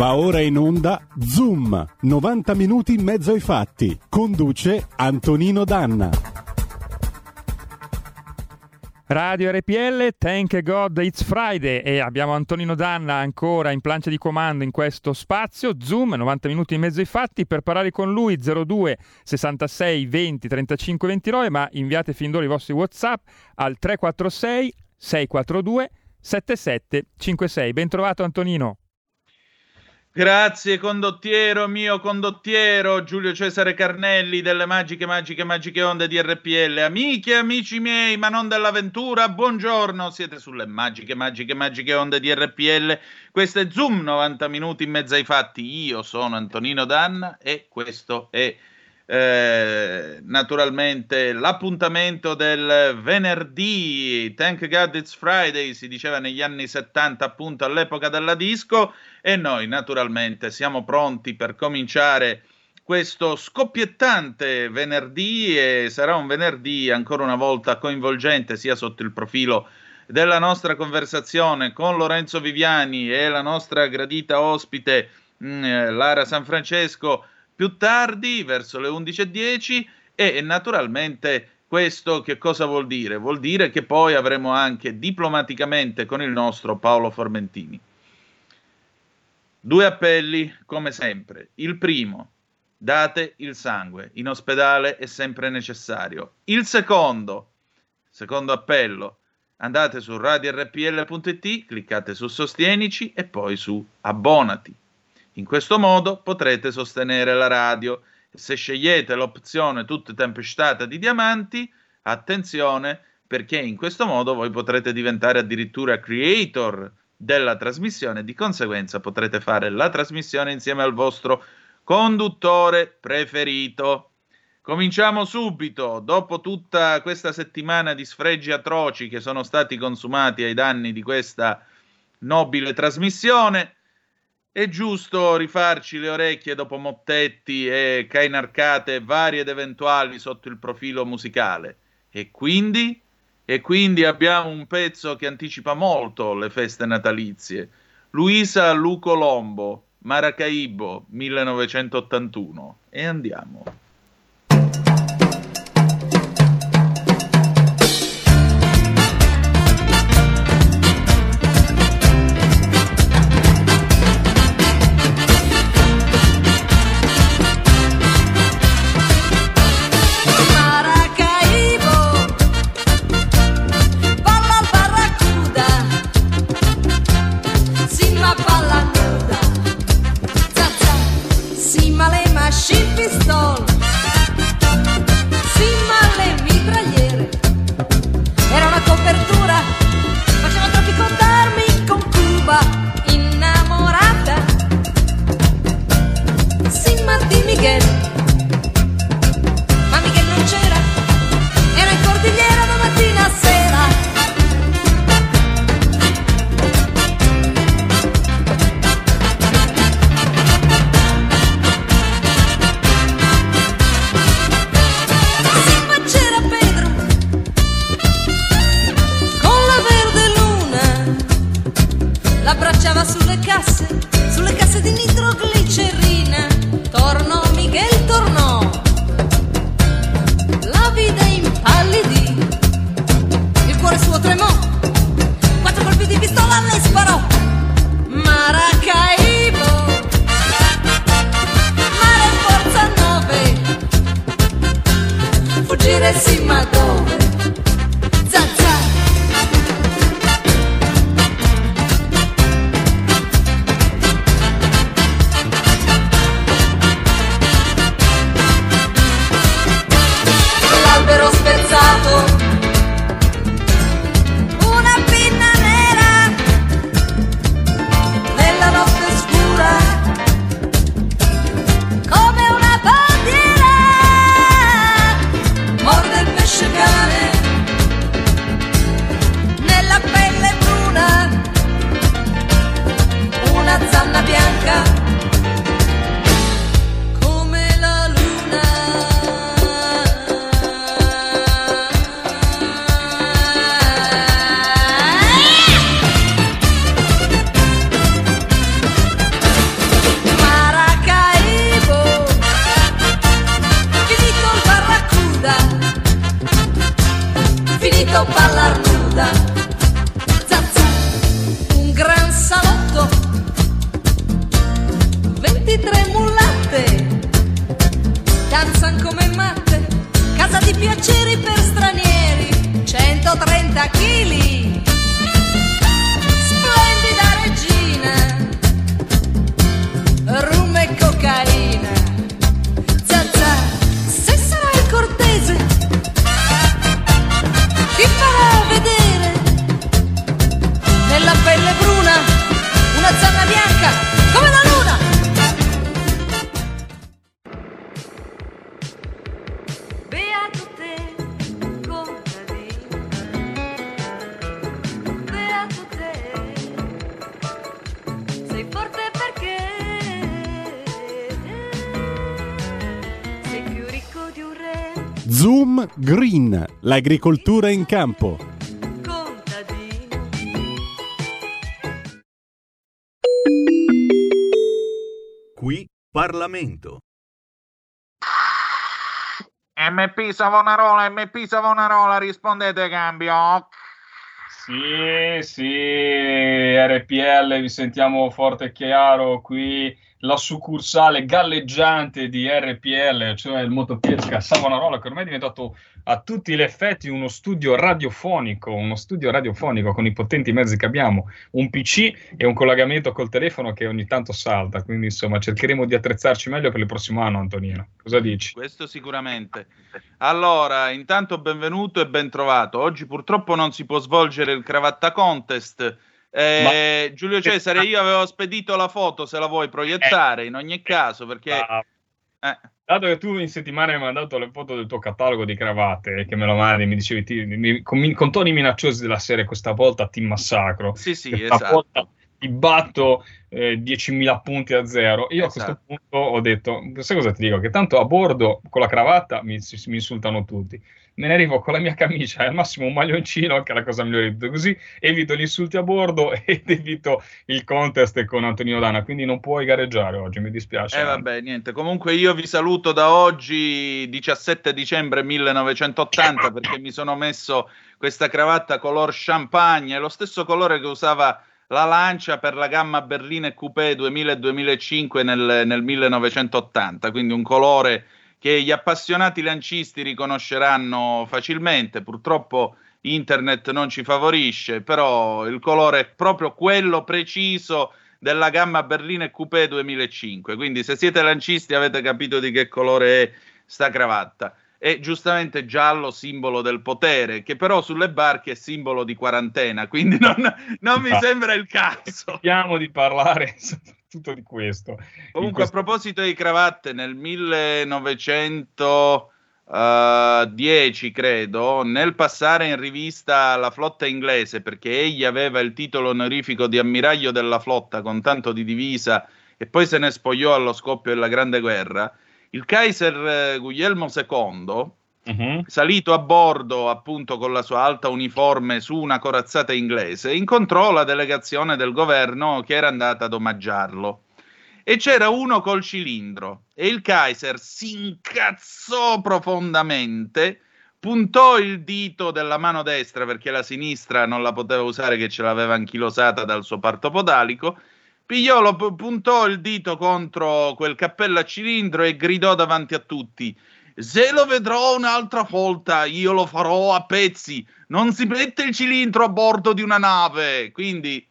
Va ora in onda Zoom, 90 minuti in mezzo ai fatti. Conduce Antonino Danna. Radio RPL, thank God it's Friday e abbiamo Antonino Danna ancora in plancia di comando in questo spazio, Zoom, 90 minuti in mezzo ai fatti, per parlare con lui 02 66 20 35 29, ma inviate fin d'ora i vostri Whatsapp al 346 642 7756. Ben trovato Antonino. Grazie condottiero, mio condottiero, Giulio Cesare Carnelli delle magiche, magiche, magiche onde di RPL. Amiche amici miei, ma non dell'avventura, buongiorno, siete sulle magiche, magiche, magiche onde di RPL. Questo è Zoom, 90 minuti in mezzo ai fatti. Io sono Antonino Danna e questo è eh, naturalmente l'appuntamento del venerdì, Thank God It's Friday, si diceva negli anni 70 appunto all'epoca della disco. E noi naturalmente siamo pronti per cominciare questo scoppiettante venerdì e sarà un venerdì ancora una volta coinvolgente sia sotto il profilo della nostra conversazione con Lorenzo Viviani e la nostra gradita ospite mh, mm, Lara San Francesco più tardi, verso le 11.10 e naturalmente questo che cosa vuol dire? Vuol dire che poi avremo anche diplomaticamente con il nostro Paolo Formentini. Due appelli, come sempre. Il primo, date il sangue, in ospedale è sempre necessario. Il secondo, secondo appello, andate su radiorpl.it, cliccate su Sostienici e poi su Abbonati. In questo modo potrete sostenere la radio. Se scegliete l'opzione tutta tempestata di diamanti, attenzione perché in questo modo voi potrete diventare addirittura creator della trasmissione, di conseguenza potrete fare la trasmissione insieme al vostro conduttore preferito. Cominciamo subito, dopo tutta questa settimana di sfregi atroci che sono stati consumati ai danni di questa nobile trasmissione. È giusto rifarci le orecchie dopo mottetti e cainarcate varie ed eventuali sotto il profilo musicale. E quindi? E quindi abbiamo un pezzo che anticipa molto le feste natalizie. Luisa Lucolombo, Maracaibo, 1981. E andiamo. L'agricoltura in campo. Qui Parlamento. MP Savonarola, MP Savonarola, rispondete cambio. Sì, sì, RPL, vi sentiamo forte e chiaro qui la succursale galleggiante di RPL, cioè il Motopesca Savonarola, che ormai è diventato a tutti gli effetti uno studio radiofonico, uno studio radiofonico con i potenti mezzi che abbiamo, un PC e un collegamento col telefono che ogni tanto salta, quindi insomma cercheremo di attrezzarci meglio per il prossimo anno, Antonino. Cosa dici? Questo sicuramente. Allora, intanto benvenuto e ben trovato. Oggi purtroppo non si può svolgere il cravatta contest. Eh, Giulio Cesare, io avevo spedito la foto, se la vuoi proiettare in ogni caso, perché... Eh, Dato che tu in settimana hai mandato le foto del tuo catalogo di cravatte che me lo mandi, mi dicevi ti- mi- con, con toni minacciosi della serie, questa volta ti massacro. sì, sì, questa esatto. volta ti batto eh, 10.000 punti a zero. Io a questo Esatto. punto ho detto, sai cosa ti dico? Che tanto a bordo con la cravatta mi, si- mi insultano tutti. Me ne arrivo con la mia camicia e al massimo un maglioncino, che è la cosa migliore. Così evito gli insulti a bordo ed evito il contest con Antonino Dana. Quindi non puoi gareggiare oggi, mi dispiace. Eh vabbè, niente. Comunque io vi saluto da oggi, 17 dicembre 1980, perché mi sono messo questa cravatta color champagne, lo stesso colore che usava la Lancia per la gamma Berline Coupé 2000 e 2005 nel, nel 1980, quindi un colore che gli appassionati lancisti riconosceranno facilmente. Purtroppo internet non ci favorisce, però il colore è proprio quello preciso della gamma Berline Coupé 2005. Quindi se siete lancisti avete capito di che colore è sta cravatta. È giustamente giallo, simbolo del potere, che però sulle barche è simbolo di quarantena, quindi non, non mi Ah. sembra il caso. Cerchiamo di parlare soprattutto di questo. Comunque, a questo- proposito di cravatte, nel 1910, credo, nel passare in rivista la flotta inglese, perché egli aveva il titolo onorifico di ammiraglio della flotta con tanto di divisa e poi se ne spogliò allo scoppio della Grande Guerra, il Kaiser eh, Guglielmo II Mhm. salito a bordo appunto con la sua alta uniforme su una corazzata inglese, incontrò la delegazione del governo che era andata ad omaggiarlo. E c'era uno col cilindro e il Kaiser si incazzò profondamente, puntò il dito della mano destra perché la sinistra non la poteva usare che ce l'aveva anchilosata dal suo parto podalico, pigliò, lo pu- puntò il dito contro quel cappello a cilindro e gridò davanti a tutti se lo vedrò un'altra volta, io lo farò a pezzi. Non si mette il cilindro a bordo di una nave. Quindi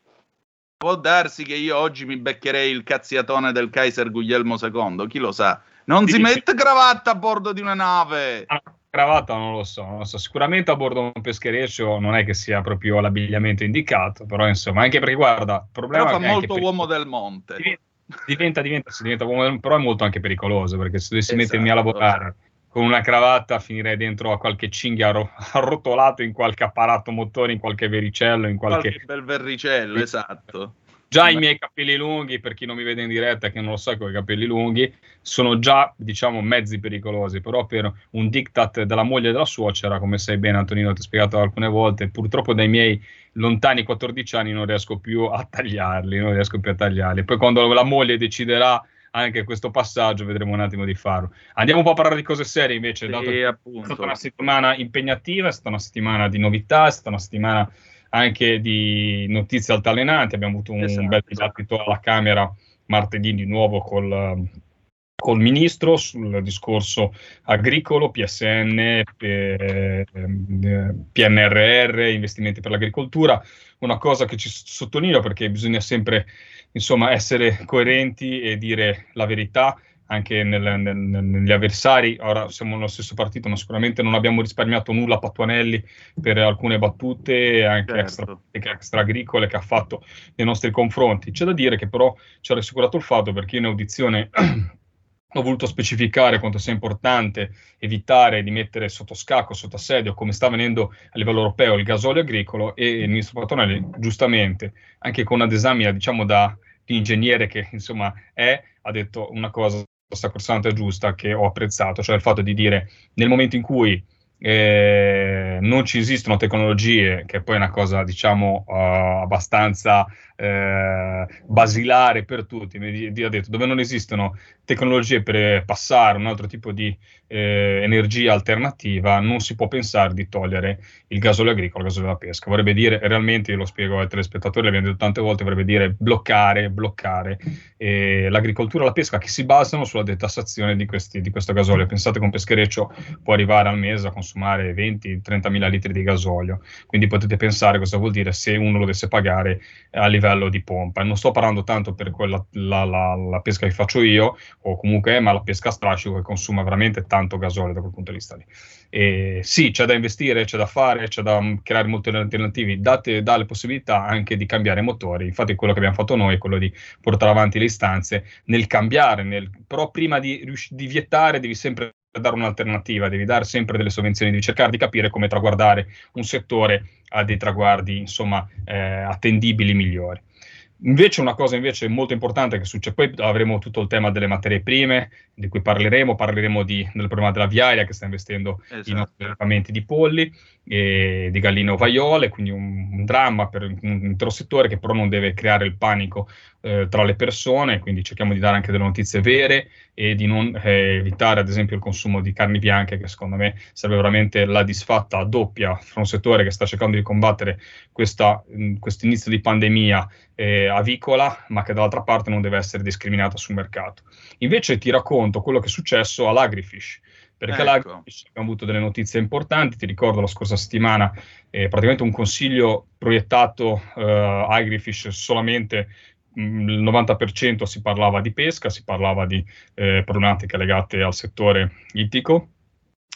può darsi che io oggi mi beccherei il cazziatone del Kaiser Guglielmo II. Chi lo sa? Non Sì, si mette cravatta a bordo di una nave. Cravatta non lo so, non lo so. Sicuramente a bordo di un peschereccio non è che sia proprio l'abbigliamento indicato, però insomma, anche perché guarda, il problema Però fa è molto uomo del monte. diventa, diventa, si diventa uomo del- però è molto anche pericoloso, perché se dovessi Esatto. mettermi a lavorare con una cravatta finirei dentro a qualche cinghia arro- arrotolato in qualche apparato motore, in qualche vericello, in qualche... Qualche bel verricello, esatto. Già i miei capelli lunghi, per chi non mi vede in diretta che non lo sa con i capelli lunghi, sono già, diciamo, mezzi pericolosi, però per un diktat della moglie e della suocera, come sai bene Antonino, ti ho spiegato alcune volte, purtroppo dai miei lontani 14 anni non riesco più a tagliarli, non riesco più a tagliarli. Poi quando la moglie deciderà anche questo passaggio, vedremo un attimo di farlo. Andiamo un po' a parlare di cose serie invece, dato Sì, che è stata una settimana impegnativa, è stata una settimana di novità, è stata una settimana anche di notizie altalenanti. Abbiamo avuto un Esatto, bel dibattito alla Camera martedì di nuovo col, col ministro sul discorso agricolo, PSN, PNRR, investimenti per l'agricoltura. Una cosa che ci sottolineo perché bisogna sempre insomma essere coerenti e dire la verità anche nel- nel- negli avversari. Ora siamo nello stesso partito, ma sicuramente non abbiamo risparmiato nulla a Patuanelli per alcune battute, anche Certo. extra, extra agricole che ha fatto nei nostri confronti. C'è da dire che però ci ha rassicurato il fatto perché in audizione ho voluto specificare quanto sia importante evitare di mettere sotto scacco, sotto assedio, come sta avvenendo a livello europeo, il gasolio agricolo e il ministro Patuanelli, giustamente, anche con una disamina, diciamo, da ingegnere che insomma è, ha detto una cosa sacrosanta e giusta che ho apprezzato, cioè il fatto di dire nel momento in cui eh, non ci esistono tecnologie, che poi è una cosa diciamo uh, abbastanza eh, basilare per tutti, mi ha detto dove non esistono tecnologie per passare un altro tipo di eh, energia alternativa, non si può pensare di togliere il gasolio agricolo, il gasolio della pesca. Vorrebbe dire, realmente, io lo spiego ai telespettatori, l'abbiamo detto tante volte, vorrebbe dire bloccare, bloccare eh, l'agricoltura e la pesca che si basano sulla detassazione di, questi, di questo gasolio. Pensate che un peschereccio può arrivare al mese a consumare 20-30 mila litri di gasolio, quindi potete pensare cosa vuol dire se uno lo dovesse pagare a livello di pompa. Non sto parlando tanto per quella, la, la, la pesca che faccio io, o comunque ma la pesca a strascico che consuma veramente tanto gasolio da quel punto di vista lì. E sì, c'è da investire, c'è da fare, c'è da mm, creare motori alternativi, date, dà le possibilità anche di cambiare motori. Infatti quello che abbiamo fatto noi è quello di portare avanti le istanze nel cambiare, nel, però prima di, di vietare devi sempre dare un'alternativa, devi dare sempre delle sovvenzioni, devi cercare di capire come traguardare un settore a dei traguardi insomma eh, attendibili migliori. Invece una cosa invece molto importante che succede, poi avremo tutto il tema delle materie prime, di cui parleremo, parleremo di, del problema della viaia che sta investendo esatto. i nostri allevamenti di polli, e di galline ovaiole, quindi un, un, dramma per un intero settore che però non deve creare il panico eh, tra le persone, quindi cerchiamo di dare anche delle notizie vere e di non eh, evitare ad esempio il consumo di carni bianche che secondo me sarebbe veramente la disfatta doppia fra un settore che sta cercando di combattere questo inizio di pandemia eh, avicola ma che dall'altra parte non deve essere discriminata sul mercato. Invece ti racconto quello che è successo all'Agrifish perché ecco. abbiamo avuto delle notizie importanti, ti ricordo la scorsa settimana eh, praticamente un consiglio proiettato eh, Agrifish solamente mm, il 90% si parlava di pesca, si parlava di eh, problematiche legate al settore ittico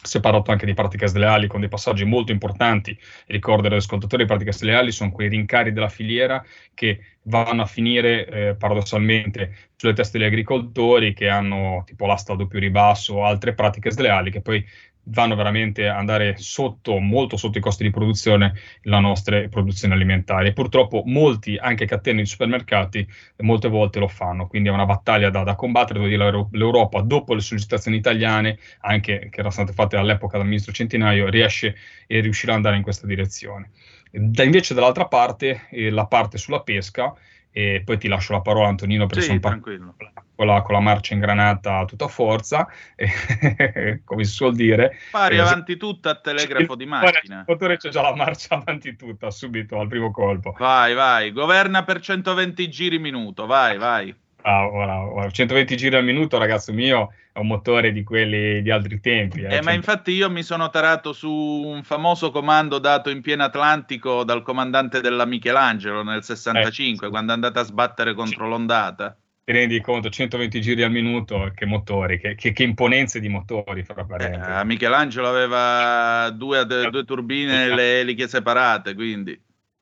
si è parlato anche di pratiche sleali con dei passaggi molto importanti. Ricordo agli ascoltatori, le pratiche sleali sono quei rincari della filiera che vanno a finire eh, paradossalmente sulle teste degli agricoltori che hanno tipo l'asta a doppio ribasso o altre pratiche sleali che poi vanno veramente a andare sotto, molto sotto i costi di produzione, la nostra produzione alimentare. Purtroppo molti, anche catene di supermercati, molte volte lo fanno. Quindi è una battaglia da, da combattere. Devo dire, l'Europa, dopo le sollecitazioni italiane, anche che erano state fatte all'epoca dal ministro Centinaio, riesce e riuscirà ad andare in questa direzione. Da, invece, dall'altra parte, eh, la parte sulla pesca, e poi ti lascio la parola Antonino perché sì, sono tranquillo. Con la, con la, marcia ingranata a tutta forza, come si suol dire. Pari eh, avanti tutta a telegrafo di macchina. Il motore c'è già la marcia avanti tutta, subito al primo colpo. Vai, vai, governa per 120 giri minuto, vai, vai. Ah, ora, 120 giri al minuto, ragazzo mio, è un motore di quelli di altri tempi. Eh, eh, ma infatti io mi sono tarato su un famoso comando dato in pieno Atlantico dal comandante della Michelangelo nel 65, eh, quando è andata a sbattere contro sì. l'ondata. Ti rendi conto, 120 giri al minuto, che motori, che, che, che imponenze di motori, fra parentesi. Eh, Michelangelo aveva due, due turbine e le eliche separate, quindi...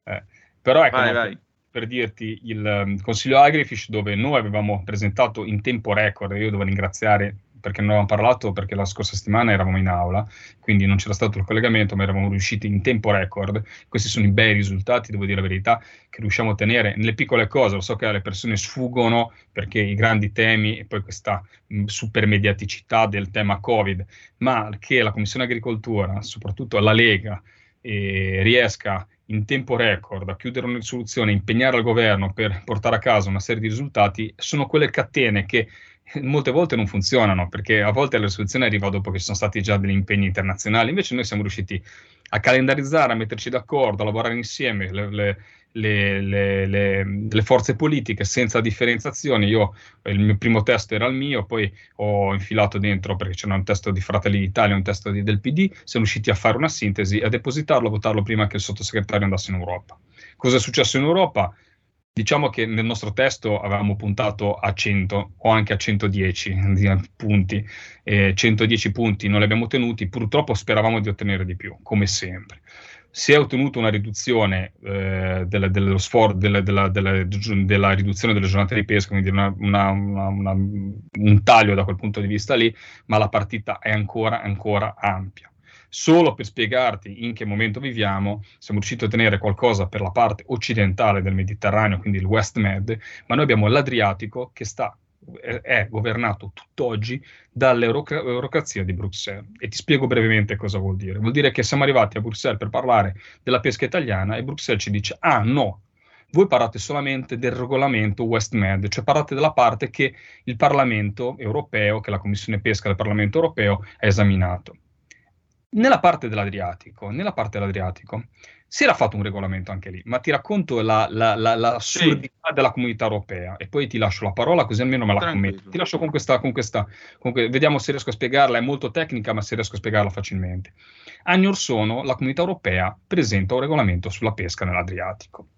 Eh, però ecco, vai, vai per dirti il um, Consiglio Agrifish dove noi avevamo presentato in tempo record, io devo ringraziare perché non avevamo parlato perché la scorsa settimana eravamo in aula, quindi non c'era stato il collegamento, ma eravamo riusciti in tempo record. Questi sono i bei risultati, devo dire la verità, che riusciamo a ottenere nelle piccole cose. Lo so che alle persone sfuggono perché i grandi temi e poi questa mh, supermediaticità del tema Covid, ma che la Commissione Agricoltura, soprattutto la Lega, eh, riesca in tempo record a chiudere una risoluzione, impegnare il governo per portare a casa una serie di risultati, sono quelle catene che molte volte non funzionano, perché a volte la risoluzione arriva dopo che ci sono stati già degli impegni internazionali, invece noi siamo riusciti a calendarizzare, a metterci d'accordo, a lavorare insieme, le, le, le, le, forze politiche senza differenziazioni. Io il mio primo testo era il mio, poi ho infilato dentro perché c'era un testo di Fratelli d'Italia, un testo di, del PD, siamo riusciti a fare una sintesi a depositarlo, a votarlo prima che il sottosegretario andasse in Europa. Cosa è successo in Europa? Diciamo che nel nostro testo avevamo puntato a 100 o anche a 110 punti, eh, 110 punti non li abbiamo ottenuti, purtroppo speravamo di ottenere di più, come sempre si è ottenuta una riduzione eh, della, dello sfor- della, della, della, riduzione delle giornate di pesca, quindi una, una, una, un taglio da quel punto di vista lì, ma la partita è ancora, ancora ampia. Solo per spiegarti in che momento viviamo, siamo riusciti a ottenere qualcosa per la parte occidentale del Mediterraneo, quindi il West Med, ma noi abbiamo l'Adriatico che sta è governato tutt'oggi dall'eurocrazia di Bruxelles. E ti spiego brevemente cosa vuol dire. Vuol dire che siamo arrivati a Bruxelles per parlare della pesca italiana e Bruxelles ci dice, ah no, voi parlate solamente del regolamento West Med, cioè parlate della parte che il Parlamento europeo, che la Commissione Pesca del Parlamento europeo ha esaminato. Nella parte dell'Adriatico, nella parte dell'Adriatico si era fatto un regolamento anche lì, ma ti racconto la, la, la, l'assurdità sì. della comunità europea e poi ti lascio la parola così almeno me la commenti. Ti lascio con questa, con questa con que- vediamo se riesco a spiegarla, è molto tecnica ma se riesco a spiegarla facilmente. Anni or sono la comunità europea presenta un regolamento sulla pesca nell'Adriatico.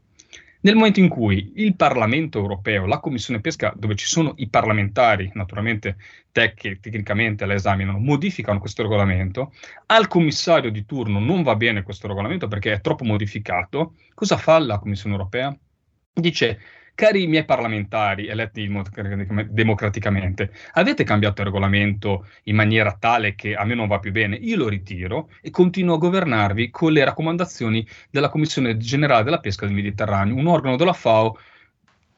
Nel momento in cui il Parlamento europeo, la Commissione Pesca, dove ci sono i parlamentari, naturalmente tec- tecnicamente la esaminano, modificano questo regolamento, al commissario di turno non va bene questo regolamento perché è troppo modificato, cosa fa la Commissione europea? Dice Cari miei parlamentari eletti democraticamente, avete cambiato il regolamento in maniera tale che a me non va più bene? Io lo ritiro e continuo a governarvi con le raccomandazioni della Commissione generale della pesca del Mediterraneo, un organo della FAO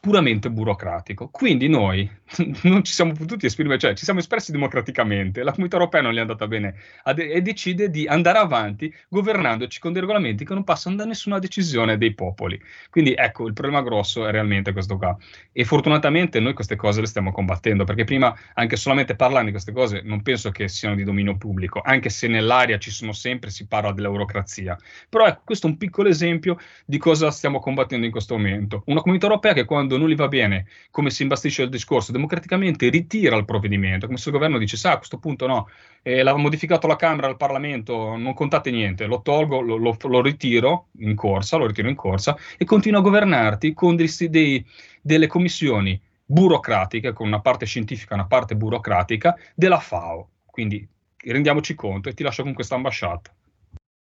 puramente burocratico. Quindi noi non ci siamo potuti esprimere, cioè ci siamo espressi democraticamente, la comunità europea non gli è andata bene de- e decide di andare avanti governandoci con dei regolamenti che non passano da nessuna decisione dei popoli. Quindi ecco, il problema grosso è realmente questo qua. E fortunatamente noi queste cose le stiamo combattendo, perché prima anche solamente parlando di queste cose non penso che siano di dominio pubblico, anche se nell'aria ci sono sempre, si parla dell'eurocrazia. Però ecco, questo è un piccolo esempio di cosa stiamo combattendo in questo momento. Una comunità europea che quando non gli va bene, come si imbastisce il discorso, democraticamente ritira il provvedimento, come se il governo dice, sa, a questo punto no, eh, l'ha modificato la Camera, il Parlamento, non contate niente, lo tolgo, lo, lo, lo, ritiro in corsa, lo ritiro in corsa e continuo a governarti con dei, dei, delle commissioni burocratiche, con una parte scientifica e una parte burocratica della FAO. Quindi rendiamoci conto e ti lascio con questa ambasciata.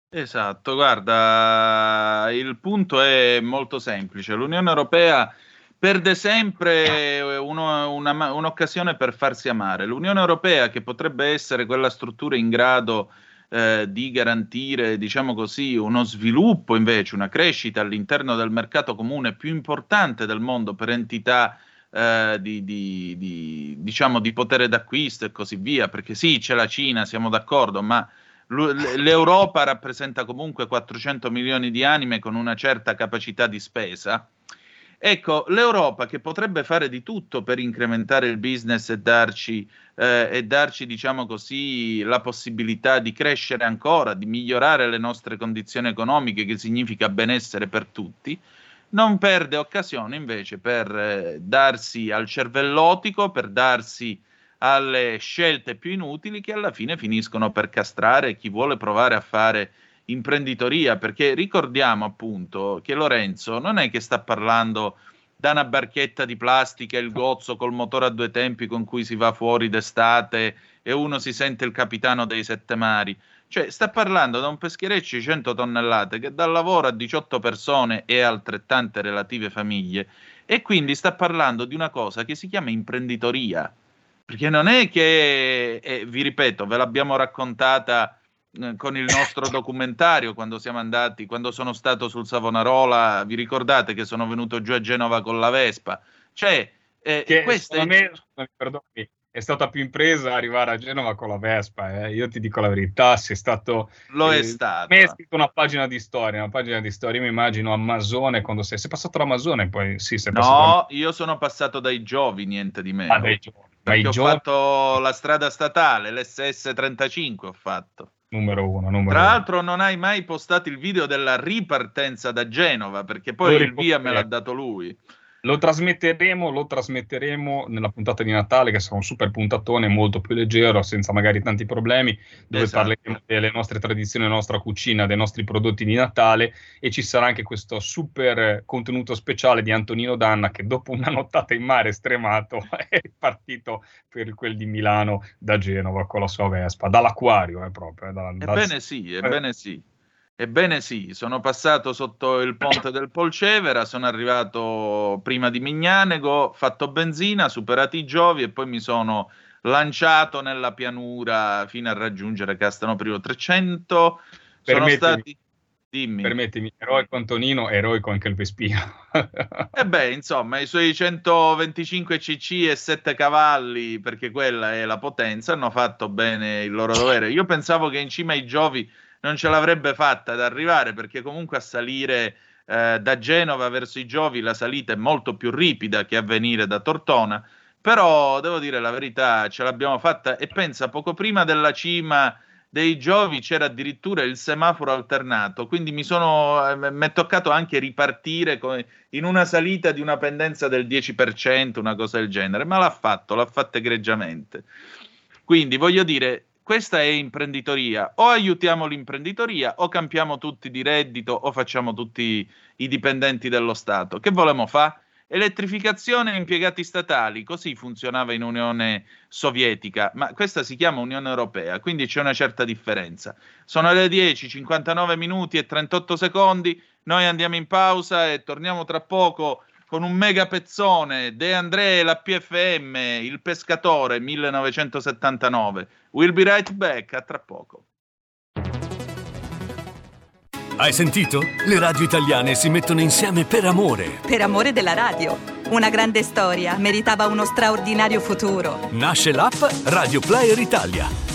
Esatto, guarda, il punto è molto semplice. L'Unione Europea perde sempre uno, una, un'occasione per farsi amare. L'Unione Europea, che potrebbe essere quella struttura in grado eh, di garantire, diciamo così, uno sviluppo invece, una crescita all'interno del mercato comune più importante del mondo per entità eh, di, di, di, diciamo, di potere d'acquisto e così via, perché sì, c'è la Cina, siamo d'accordo, ma l'Europa rappresenta comunque 400 milioni di anime con una certa capacità di spesa Ecco, l'Europa che potrebbe fare di tutto per incrementare il business e darci, eh, e darci, diciamo così, la possibilità di crescere ancora, di migliorare le nostre condizioni economiche, che significa benessere per tutti, non perde occasione invece per eh, darsi al cervellotico, per darsi alle scelte più inutili che alla fine finiscono per castrare chi vuole provare a fare imprenditoria, perché ricordiamo appunto che Lorenzo non è che sta parlando da una barchetta di plastica, il gozzo col motore a due tempi con cui si va fuori d'estate e uno si sente il capitano dei sette mari. Cioè, sta parlando da un peschereccio di 100 tonnellate che dà lavoro a 18 persone e altrettante relative famiglie e quindi sta parlando di una cosa che si chiama imprenditoria. Perché non è che, eh, vi ripeto, ve l'abbiamo raccontata con il nostro documentario quando siamo andati, quando sono stato sul Savonarola, vi ricordate che sono venuto giù a Genova con la Vespa? Cioè, eh, che queste... me, perdonami, è stata più impresa arrivare a Genova con la Vespa, eh. io ti dico la verità, sei stato... Lo eh, è stato. Mi è scritto una pagina di storia, una pagina di storia, io mi immagino Amazone quando sei... Sei passato l'Amazone poi? Sì, sei passato... No, io sono passato dai Giovi, niente di meno. Ah, dai Giovi. Perché ho giovi... fatto la strada statale, l'SS 35 ho fatto numero uno. Numero Tra uno. l'altro, non hai mai postato il video della ripartenza da Genova perché poi il via me l'ha dato lui. Lo trasmetteremo, lo trasmetteremo nella puntata di Natale, che sarà un super puntatone molto più leggero, senza magari tanti problemi, dove esatto. parleremo delle nostre tradizioni, della nostra cucina, dei nostri prodotti di Natale e ci sarà anche questo super contenuto speciale di Antonino Danna che dopo una nottata in mare stremato è partito per quel di Milano da Genova con la sua Vespa, dall'acquario eh, proprio. Eh, da, ebbene da... sì, ebbene sì. Ebbene sì, sono passato sotto il ponte del Polcevera, sono arrivato prima di Mignanego, fatto benzina, superati i Giovi e poi mi sono lanciato nella pianura fino a raggiungere Castano Primo 300. Sono stati... Dimmi. Permettimi, eroico Antonino, eroico anche il Vespino. E beh, insomma, i suoi 125 cc e 7 cavalli, perché quella è la potenza, hanno fatto bene il loro dovere. Io pensavo che in cima ai Giovi non ce l'avrebbe fatta ad arrivare, perché comunque a salire eh, da Genova verso i Giovi la salita è molto più ripida che a venire da Tortona. Però devo dire la verità, ce l'abbiamo fatta e pensa, poco prima della cima dei Giovi c'era addirittura il semaforo alternato, quindi mi sono eh, mi è toccato anche ripartire in una salita di una pendenza del 10%, una cosa del genere, ma l'ha fatto, l'ha fatto egregiamente. Quindi voglio dire, questa è imprenditoria, o aiutiamo l'imprenditoria o campiamo tutti di reddito o facciamo tutti i dipendenti dello Stato. Che volemo fare? Elettrificazione e impiegati statali, così funzionava in Unione Sovietica, ma questa si chiama Unione Europea, quindi c'è una certa differenza. Sono le 10, 59 minuti e 38 secondi, noi andiamo in pausa e torniamo tra poco con un mega pezzone, De André, la PFM, Il Pescatore 1979. We'll be right back, a tra poco. Hai sentito? Le radio italiane si mettono insieme per amore. Per amore della radio. Una grande storia meritava uno straordinario futuro. Nasce l'app Radio Player Italia.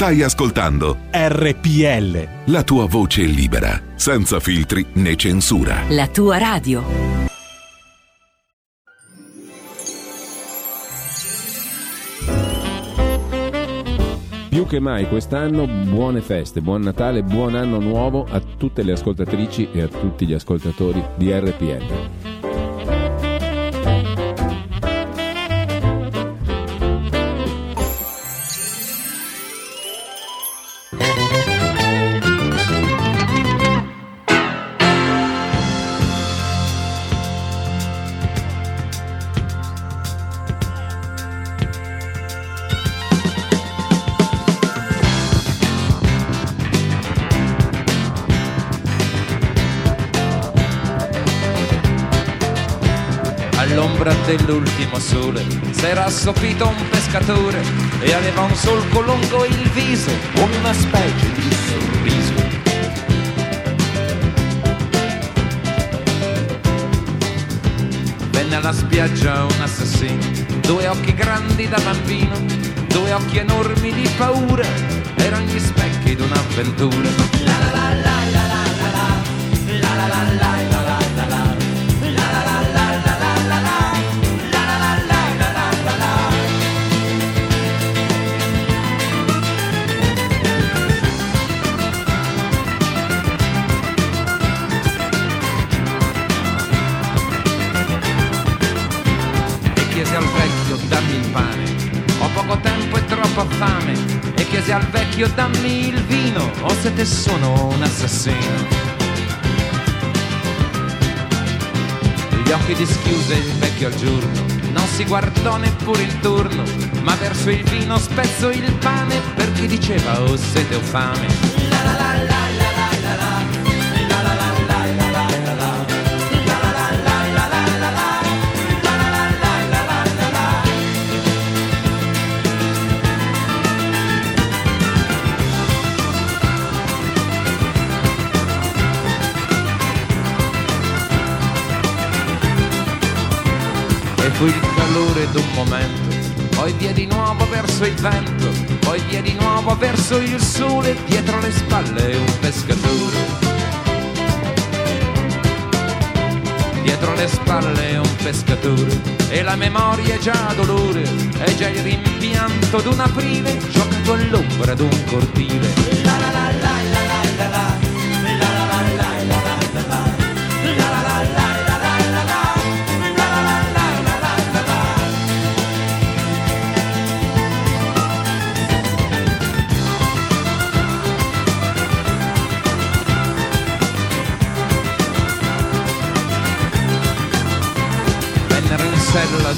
Stai ascoltando RPL. la tua voce libera, senza filtri né censura. La tua radio. Più che mai quest'anno buone feste, buon Natale, buon anno nuovo a tutte le ascoltatrici e a tutti gli ascoltatori di RPL. Sole s'era assopito un pescatore e aveva un solco lungo il viso, una specie di sorriso. Venne alla spiaggia un assassino, due occhi grandi da bambino, due occhi enormi di paura, erano gli specchi d'un'avventura. e assassino. Gli occhi dischiuse il vecchio al giorno, non si guardò neppure il turno, ma verso il vino spezzò il pane perché diceva o sete o fame. Calore d'un momento, poi via di nuovo verso il vento, poi via di nuovo verso il sole, dietro le spalle un pescatore. Dietro le spalle un pescatore, e la memoria è già dolore, è già il rimpianto d'un aprile, giocato all'ombra d'un cortile.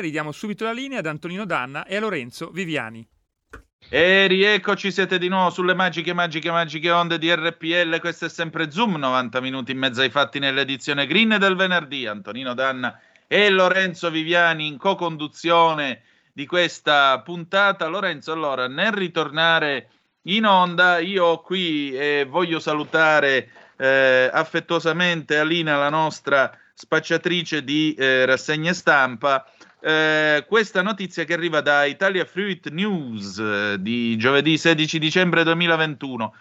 RPL, ridiamo subito la linea ad Antonino Danna e a Lorenzo Viviani. E rieccoci, siete di nuovo sulle magiche, magiche, magiche onde di RPL. Questo è sempre Zoom, 90 minuti in mezzo ai fatti nell'edizione green del venerdì. Antonino Danna e Lorenzo Viviani in co-conduzione di questa puntata. Lorenzo, allora, nel ritornare in onda, io qui eh, voglio salutare eh, affettuosamente Alina, la nostra spacciatrice di eh, rassegne stampa. Eh, questa notizia che arriva da Italia Fruit News eh, di giovedì 16 dicembre 2021.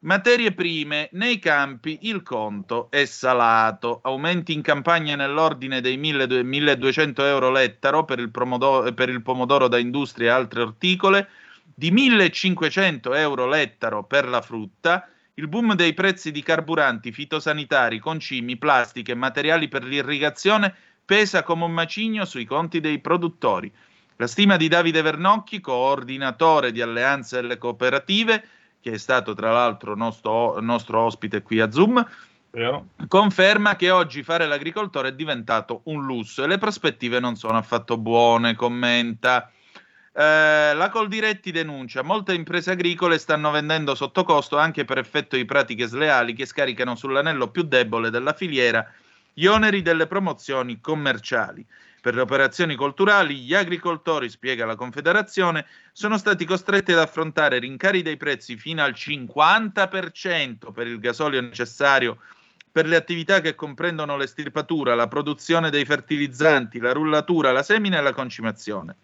Materie prime, nei campi il conto è salato, aumenti in campagna nell'ordine dei 1200 euro l'ettaro per il, promodo- per il pomodoro da industria e altre orticole, di 1500 euro l'ettaro per la frutta, il boom dei prezzi di carburanti, fitosanitari, concimi, plastiche e materiali per l'irrigazione pesa come un macigno sui conti dei produttori. La stima di Davide Vernocchi, coordinatore di Alleanze delle Cooperative, che è stato tra l'altro nostro, nostro ospite qui a Zoom, Vero. conferma che oggi fare l'agricoltore è diventato un lusso e le prospettive non sono affatto buone, commenta. Eh, la Coldiretti denuncia: molte imprese agricole stanno vendendo sotto costo anche per effetto di pratiche sleali che scaricano sull'anello più debole della filiera gli oneri delle promozioni commerciali. Per le operazioni culturali, gli agricoltori, spiega la Confederazione, sono stati costretti ad affrontare rincari dei prezzi fino al 50% per il gasolio necessario per le attività che comprendono l'estirpatura, la produzione dei fertilizzanti, la rullatura, la semina e la concimazione.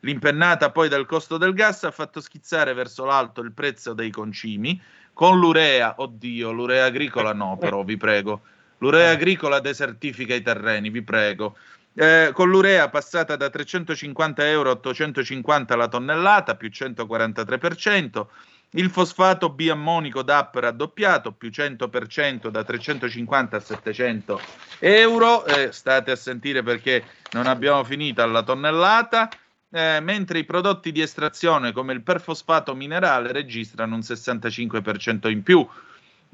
L'impennata poi del costo del gas ha fatto schizzare verso l'alto il prezzo dei concimi, con l'urea, oddio, l'urea agricola no, però vi prego. L'urea agricola desertifica i terreni, vi prego. Eh, con l'urea passata da 350 euro a 850 la tonnellata, più 143%. Il fosfato biammonico DAP raddoppiato, più 100% da 350 a 700 euro. Eh, state a sentire perché non abbiamo finito alla tonnellata eh, mentre i prodotti di estrazione come il perfosfato minerale registrano un 65% in più.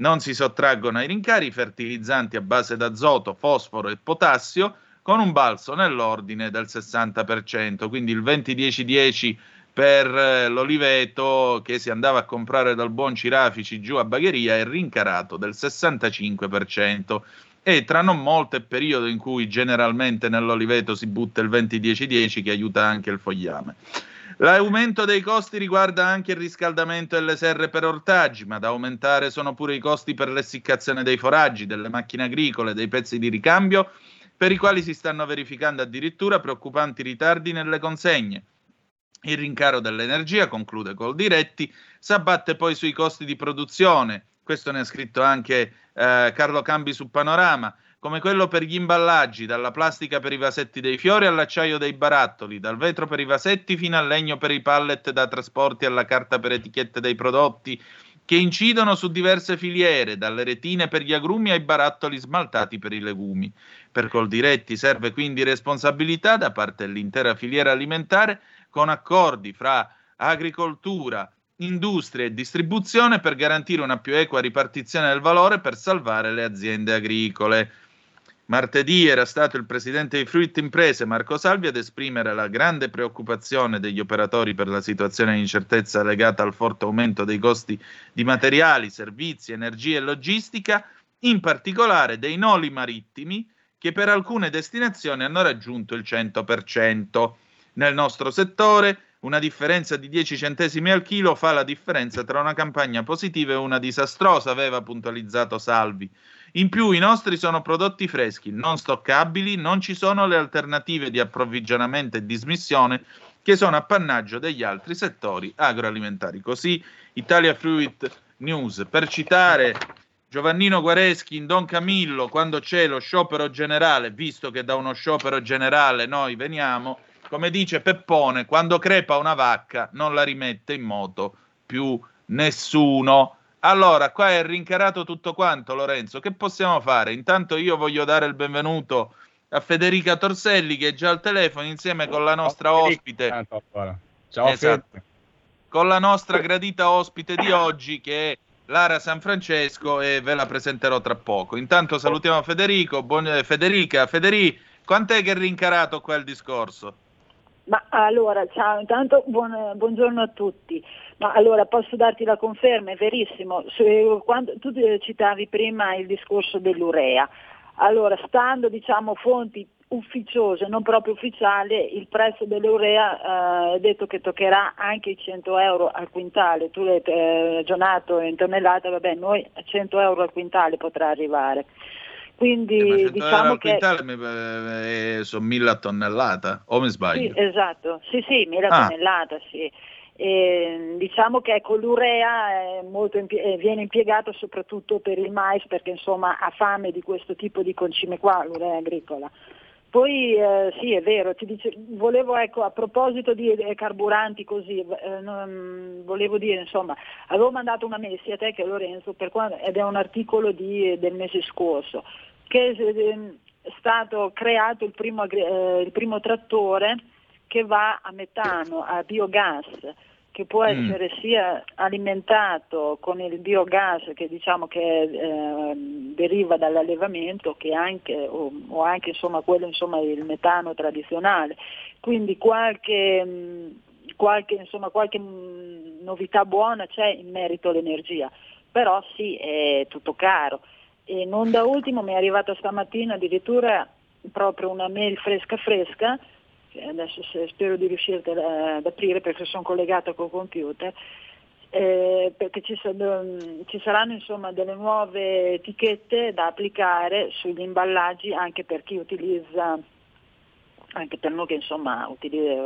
Non si sottraggono ai rincari fertilizzanti a base d'azoto, fosforo e potassio con un balzo nell'ordine del 60%, quindi il 20-10-10 per eh, l'oliveto che si andava a comprare dal buon Cirafici giù a Bagheria è rincarato del 65% e tra non molto è periodo in cui generalmente nell'oliveto si butta il 20-10-10 che aiuta anche il fogliame. L'aumento dei costi riguarda anche il riscaldamento delle serre per ortaggi, ma da aumentare sono pure i costi per l'essiccazione dei foraggi, delle macchine agricole, dei pezzi di ricambio, per i quali si stanno verificando addirittura preoccupanti ritardi nelle consegne. Il rincaro dell'energia, conclude col diretti, s'abbatte poi sui costi di produzione. Questo ne ha scritto anche eh, Carlo Cambi su Panorama come quello per gli imballaggi, dalla plastica per i vasetti dei fiori all'acciaio dei barattoli, dal vetro per i vasetti fino al legno per i pallet da trasporti alla carta per etichette dei prodotti, che incidono su diverse filiere, dalle retine per gli agrumi ai barattoli smaltati per i legumi. Per Coldiretti serve quindi responsabilità da parte dell'intera filiera alimentare con accordi fra agricoltura, industria e distribuzione per garantire una più equa ripartizione del valore per salvare le aziende agricole. Martedì era stato il presidente di Fruit Imprese Marco Salvi ad esprimere la grande preoccupazione degli operatori per la situazione di incertezza legata al forte aumento dei costi di materiali, servizi, energia e logistica, in particolare dei noli marittimi che per alcune destinazioni hanno raggiunto il 100%. Nel nostro settore una differenza di 10 centesimi al chilo fa la differenza tra una campagna positiva e una disastrosa, aveva puntualizzato Salvi. In più i nostri sono prodotti freschi, non stoccabili, non ci sono le alternative di approvvigionamento e dismissione che sono appannaggio degli altri settori agroalimentari. Così Italia Fruit News. Per citare Giovannino Guareschi in Don Camillo, quando c'è lo sciopero generale, visto che da uno sciopero generale noi veniamo, come dice Peppone, quando crepa una vacca non la rimette in moto più nessuno. Allora, qua è rincarato tutto quanto, Lorenzo. Che possiamo fare? Intanto io voglio dare il benvenuto a Federica Torselli che è già al telefono insieme con la nostra Ciao, ospite. Ciao Esatto. Con la nostra gradita ospite di oggi che è Lara San Francesco e ve la presenterò tra poco. Intanto salutiamo Federico. Buon- Federica, Federica, quant'è che è rincarato qua il discorso? Ma allora, ciao, intanto buon- buongiorno a tutti. Ma allora posso darti la conferma, è verissimo. Se- quando- tu eh, citavi prima il discorso dell'urea. Allora, stando diciamo fonti ufficiose, non proprio ufficiali, il prezzo dell'urea eh, è detto che toccherà anche i 100 euro al quintale. Tu l'hai eh, ragionato in tonnellate, vabbè, noi a 100 euro al quintale potrà arrivare. Quindi Eh, Ma 100 euro diciamo che... quintale eh, sono mille a tonnellata, o mi sbaglio? Sì, esatto, sì, sì, mila Ah. tonnellata, sì. E, diciamo che ecco, l'urea è impie- eh, viene impiegato soprattutto per il mais perché insomma ha fame di questo tipo di concime qua, l'urea agricola. Poi eh, sì, è vero, ti dice- volevo ecco, a proposito di eh, carburanti così, eh, non- volevo dire, insomma, avevo mandato una mail sia a te che a Lorenzo per quando- ed è un articolo di- del mese scorso, che è stato creato il primo, eh, il primo trattore che va a metano, a biogas, che può Mm. essere sia alimentato con il biogas che diciamo che eh, deriva dall'allevamento che anche, o, o anche insomma, quello insomma, il metano tradizionale. Quindi qualche, mh, qualche, insomma, qualche mh, novità buona c'è in merito all'energia, però sì, è tutto caro. E non da ultimo mi è arrivata stamattina addirittura proprio una mail fresca fresca adesso spero di riuscire ad aprire perché sono collegata col computer, eh, perché ci, mm, ci saranno insomma delle nuove etichette da applicare sugli imballaggi anche per chi utilizza anche per noi che insomma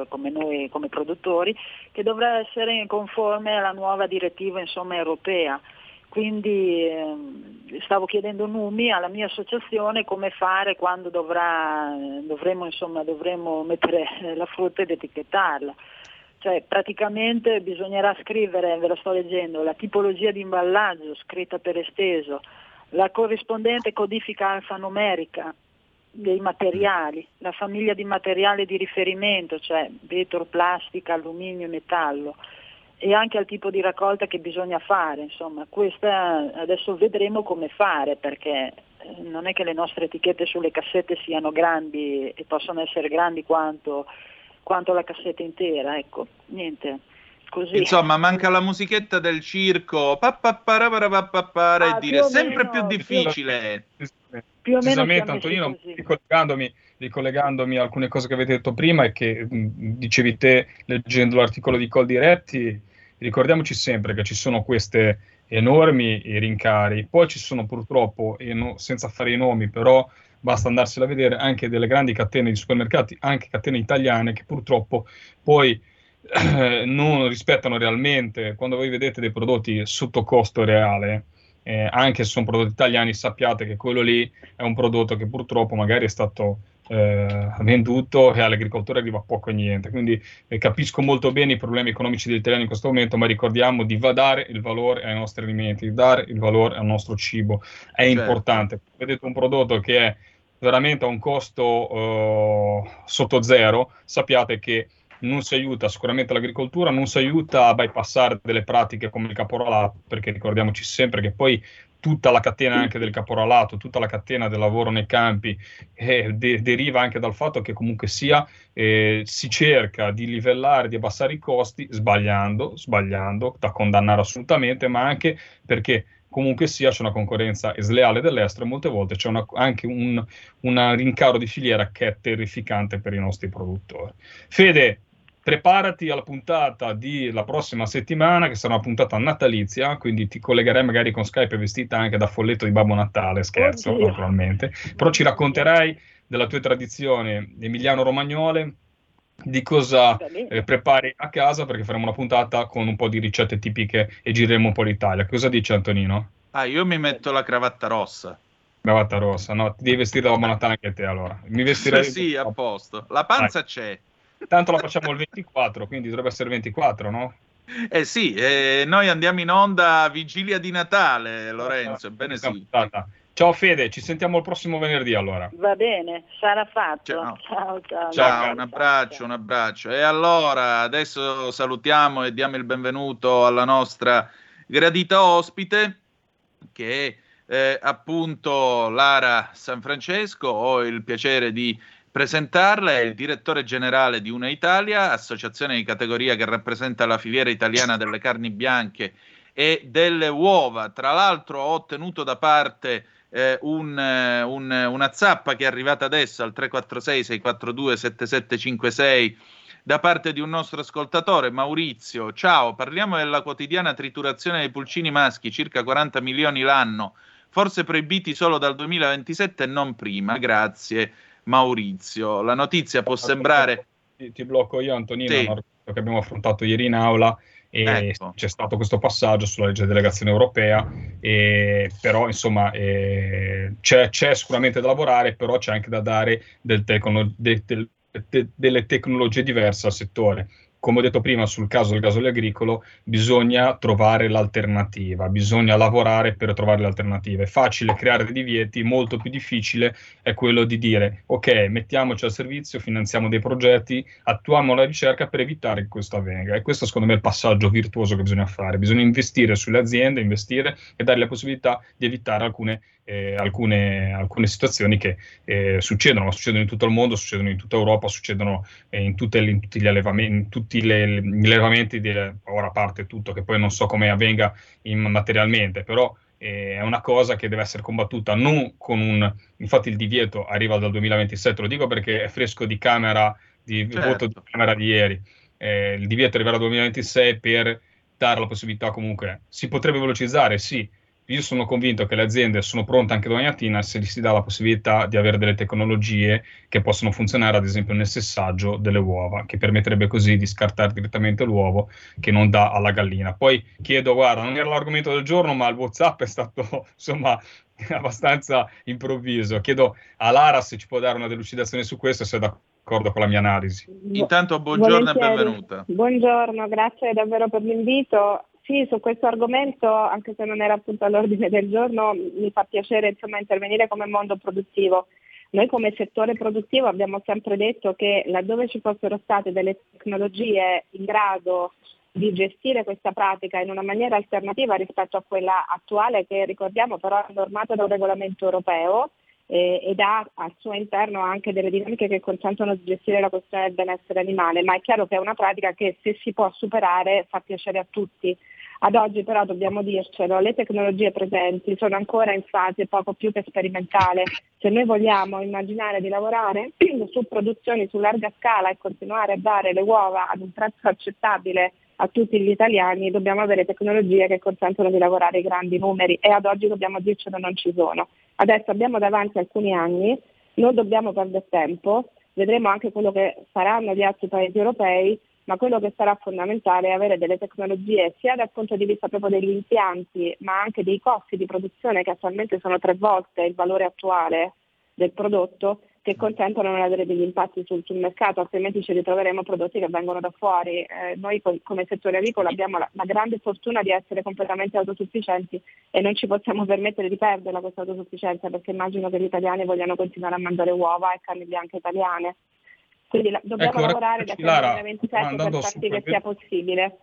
come noi come produttori, che dovrà essere conforme alla nuova direttiva insomma, europea. Quindi ehm, stavo chiedendo Numi alla mia associazione come fare quando dovrà, dovremo, insomma, dovremo mettere la frutta ed etichettarla. Cioè praticamente bisognerà scrivere, ve lo sto leggendo, la tipologia di imballaggio scritta per esteso, la corrispondente codifica alfanumerica dei materiali, la famiglia di materiale di riferimento, cioè vetro, plastica, alluminio e metallo, e anche al tipo di raccolta che bisogna fare. Insomma, questa adesso vedremo come fare perché eh, non è che le nostre etichette sulle cassette siano grandi e possono essere grandi quanto, quanto la cassetta intera. Ecco, niente. Così. Insomma, manca la musichetta del circo, pa, pa, para, para, pa, pa, para, Ah, e più dire o sempre meno, più più- difficile. Più o meno Precisamente, Antonino, così. ricollegandomi, ricollegandomi a alcune cose che avete detto prima e che mh, dicevi te leggendo l'articolo di Col Diretti, ricordiamoci sempre che ci sono queste enormi rincari, poi ci sono purtroppo, e no- senza fare i nomi, però basta andarsela a vedere, anche delle grandi catene di supermercati, anche catene italiane, che purtroppo poi eh, non rispettano realmente, quando voi vedete dei prodotti sotto costo reale, eh, anche se sono prodotti italiani, sappiate che quello lì è un prodotto che purtroppo magari è stato eh, venduto e all'agricoltore arriva poco e niente. Quindi eh, capisco molto bene i problemi economici degli italiani in questo momento, ma ricordiamo di dare il valore ai nostri alimenti, di dare il valore al nostro cibo. È Certo. importante. Vedete un prodotto che è veramente a un costo eh, sotto zero, sappiate che non si aiuta sicuramente l'agricoltura, non si aiuta a bypassare delle pratiche come il caporalato, perché ricordiamoci sempre che poi tutta la catena anche del caporalato, tutta la catena del lavoro nei campi eh, de- deriva anche dal fatto che comunque sia eh, si cerca di livellare, di abbassare i costi, sbagliando, sbagliando, da condannare assolutamente, ma anche perché comunque sia c'è una concorrenza sleale dell'estero e molte volte c'è una, anche un rincaro di filiera che è terrificante per i nostri produttori. Fede, preparati alla puntata della prossima settimana, che sarà una puntata natalizia, quindi ti collegherai magari con Skype vestita anche da folletto di Babbo Natale, scherzo Oddio. naturalmente, però ci racconterai della tua tradizione emiliano-romagnole, di cosa eh, prepari a casa, perché faremo una puntata con un po' di ricette tipiche e gireremo un po' l'Italia. Cosa dice Antonino? Ah, io mi metto la cravatta rossa. Cravatta rossa, no? Ti devi vestire da Babbo Natale anche te allora. Mi vestirei... Sì, sì, a posto. La panza c'è. Tanto la facciamo il 24, quindi dovrebbe essere il 24, no? Eh sì, eh, noi andiamo in onda a vigilia di Natale, Lorenzo, ebbene sì. Puntata. Ciao Fede, ci sentiamo il prossimo venerdì allora. Va bene, sarà fatto. Ciao. Ciao, ciao. Ciao, un abbraccio, un abbraccio. E allora, adesso salutiamo e diamo il benvenuto alla nostra gradita ospite, che è eh, appunto Lara San Francesco. Ho il piacere di presentarla, è il direttore generale di Una Italia, associazione di categoria che rappresenta la filiera italiana delle carni bianche e delle uova. Tra l'altro ho ottenuto da parte eh, un, eh, un- una zappa che è arrivata adesso al 346 642 7756 da parte di un nostro ascoltatore, Maurizio. Ciao, parliamo della quotidiana triturazione dei pulcini maschi, circa 40 milioni l'anno, forse proibiti solo dal 2027 e non prima. Grazie, Maurizio. La notizia può sembrare... Ti, ti blocco io, Antonino, Sì. che abbiamo affrontato ieri in aula e Ecco. c'è stato questo passaggio sulla legge di delegazione europea, e, però insomma eh, c'è, c'è sicuramente da lavorare, però c'è anche da dare del tecno- de- del- de- delle tecnologie diverse al settore. Come ho detto prima sul caso del gasolio agricolo, bisogna trovare l'alternativa, bisogna lavorare per trovare le alternative. È facile creare dei divieti, molto più difficile è quello di dire ok, mettiamoci al servizio, finanziamo dei progetti, attuiamo la ricerca per evitare che questo avvenga. E questo secondo me è il passaggio virtuoso che bisogna fare. Bisogna investire sulle aziende, investire e dare la possibilità di evitare alcune, eh, alcune, alcune situazioni che eh, succedono, ma succedono in tutto il mondo, succedono in tutta Europa, succedono eh, in, tutte le- in tutti gli allevamenti, in tutti le- gli allevamenti, di, ora a parte tutto, che poi non so come avvenga in- materialmente, però eh, è una cosa che deve essere combattuta non con un infatti il divieto arriva dal 2027 lo dico perché è fresco di camera di Certo. voto di camera di ieri Eh, il divieto arriverà dal 2026 per dare la possibilità comunque si potrebbe velocizzare sì io sono convinto che le aziende sono pronte anche domani mattina se gli si dà la possibilità di avere delle tecnologie che possono funzionare ad esempio nel sessaggio delle uova che permetterebbe così di scartare direttamente l'uovo che non dà alla gallina poi chiedo guarda non era l'argomento del giorno ma il whatsapp è stato insomma abbastanza improvviso chiedo a Lara se ci può dare una delucidazione su questo se è d'accordo con la mia analisi Intanto buongiorno e Volentieri. benvenuta. Buongiorno, grazie davvero per l'invito. Sì, su questo argomento, anche se non era appunto all'ordine del giorno, mi fa piacere insomma, intervenire come mondo produttivo. Noi come settore produttivo abbiamo sempre detto che laddove ci fossero state delle tecnologie in grado di gestire questa pratica in una maniera alternativa rispetto a quella attuale che ricordiamo però è normata da un regolamento europeo eh, ed ha al suo interno anche delle dinamiche che consentono di gestire la questione del benessere animale, ma è chiaro che è una pratica che se si può superare fa piacere a tutti. Ad oggi però dobbiamo dircelo, le tecnologie presenti sono ancora in fase poco più che sperimentale. Se noi vogliamo immaginare di lavorare su produzioni su larga scala e continuare a dare le uova ad un prezzo accettabile a tutti gli italiani, dobbiamo avere tecnologie che consentono di lavorare i grandi numeri e ad oggi dobbiamo dircelo non ci sono. Adesso abbiamo davanti alcuni anni, non dobbiamo perdere tempo, vedremo anche quello che faranno gli altri paesi europei, ma quello che sarà fondamentale è avere delle tecnologie sia dal punto di vista proprio degli impianti, ma anche dei costi di produzione che attualmente sono tre volte il valore attuale del prodotto, che consentono di non avere degli impatti sul, sul mercato, altrimenti ci ritroveremo prodotti che vengono da fuori. Eh, noi co- come settore agricolo abbiamo la, la grande fortuna di essere completamente autosufficienti e non ci possiamo permettere di perderla questa autosufficienza perché immagino che gli italiani vogliano continuare a mangiare uova e carni bianche italiane. Quindi la, dobbiamo Ecco, lavorare da Lara, 2027 per far sì che sia possibile.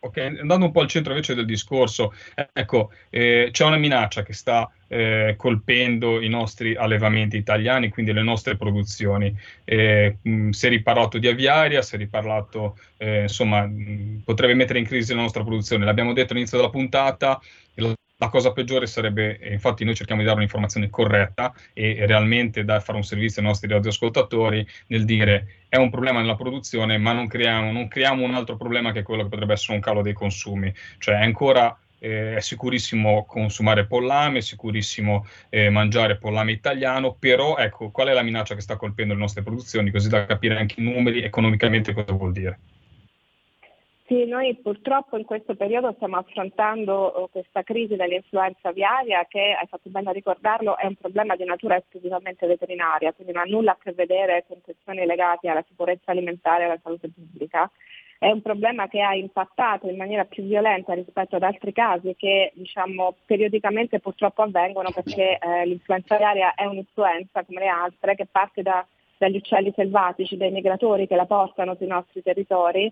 Ok, andando un po' al centro invece del discorso, ecco, eh, c'è una minaccia che sta eh, colpendo i nostri allevamenti italiani, quindi le nostre produzioni. Eh, mh, si è riparlato di aviaria, si è riparlato, eh, insomma, mh, potrebbe mettere in crisi la nostra produzione. L'abbiamo detto all'inizio della puntata, la, la cosa peggiore sarebbe, e infatti noi cerchiamo di dare un'informazione corretta e realmente da fare un servizio ai nostri radioascoltatori nel dire è un problema nella produzione, ma non creiamo, non creiamo un altro problema che quello che potrebbe essere un calo dei consumi. Cioè è ancora eh, è sicurissimo consumare pollame, è sicurissimo eh, mangiare pollame italiano, però ecco, qual è la minaccia che sta colpendo le nostre produzioni, così da capire anche i numeri economicamente cosa vuol dire. Sì, noi purtroppo in questo periodo stiamo affrontando eh, questa crisi dell'influenza aviaria che, hai fatto bene a ricordarlo, è un problema di natura esclusivamente veterinaria, quindi non ha nulla a che vedere con questioni legate alla sicurezza alimentare e alla salute pubblica. È un problema che ha impattato in maniera più violenta rispetto ad altri casi che diciamo, periodicamente purtroppo avvengono perché eh, l'influenza aviaria è un'influenza come le altre che parte da, dagli uccelli selvatici, dai migratori che la portano sui nostri territori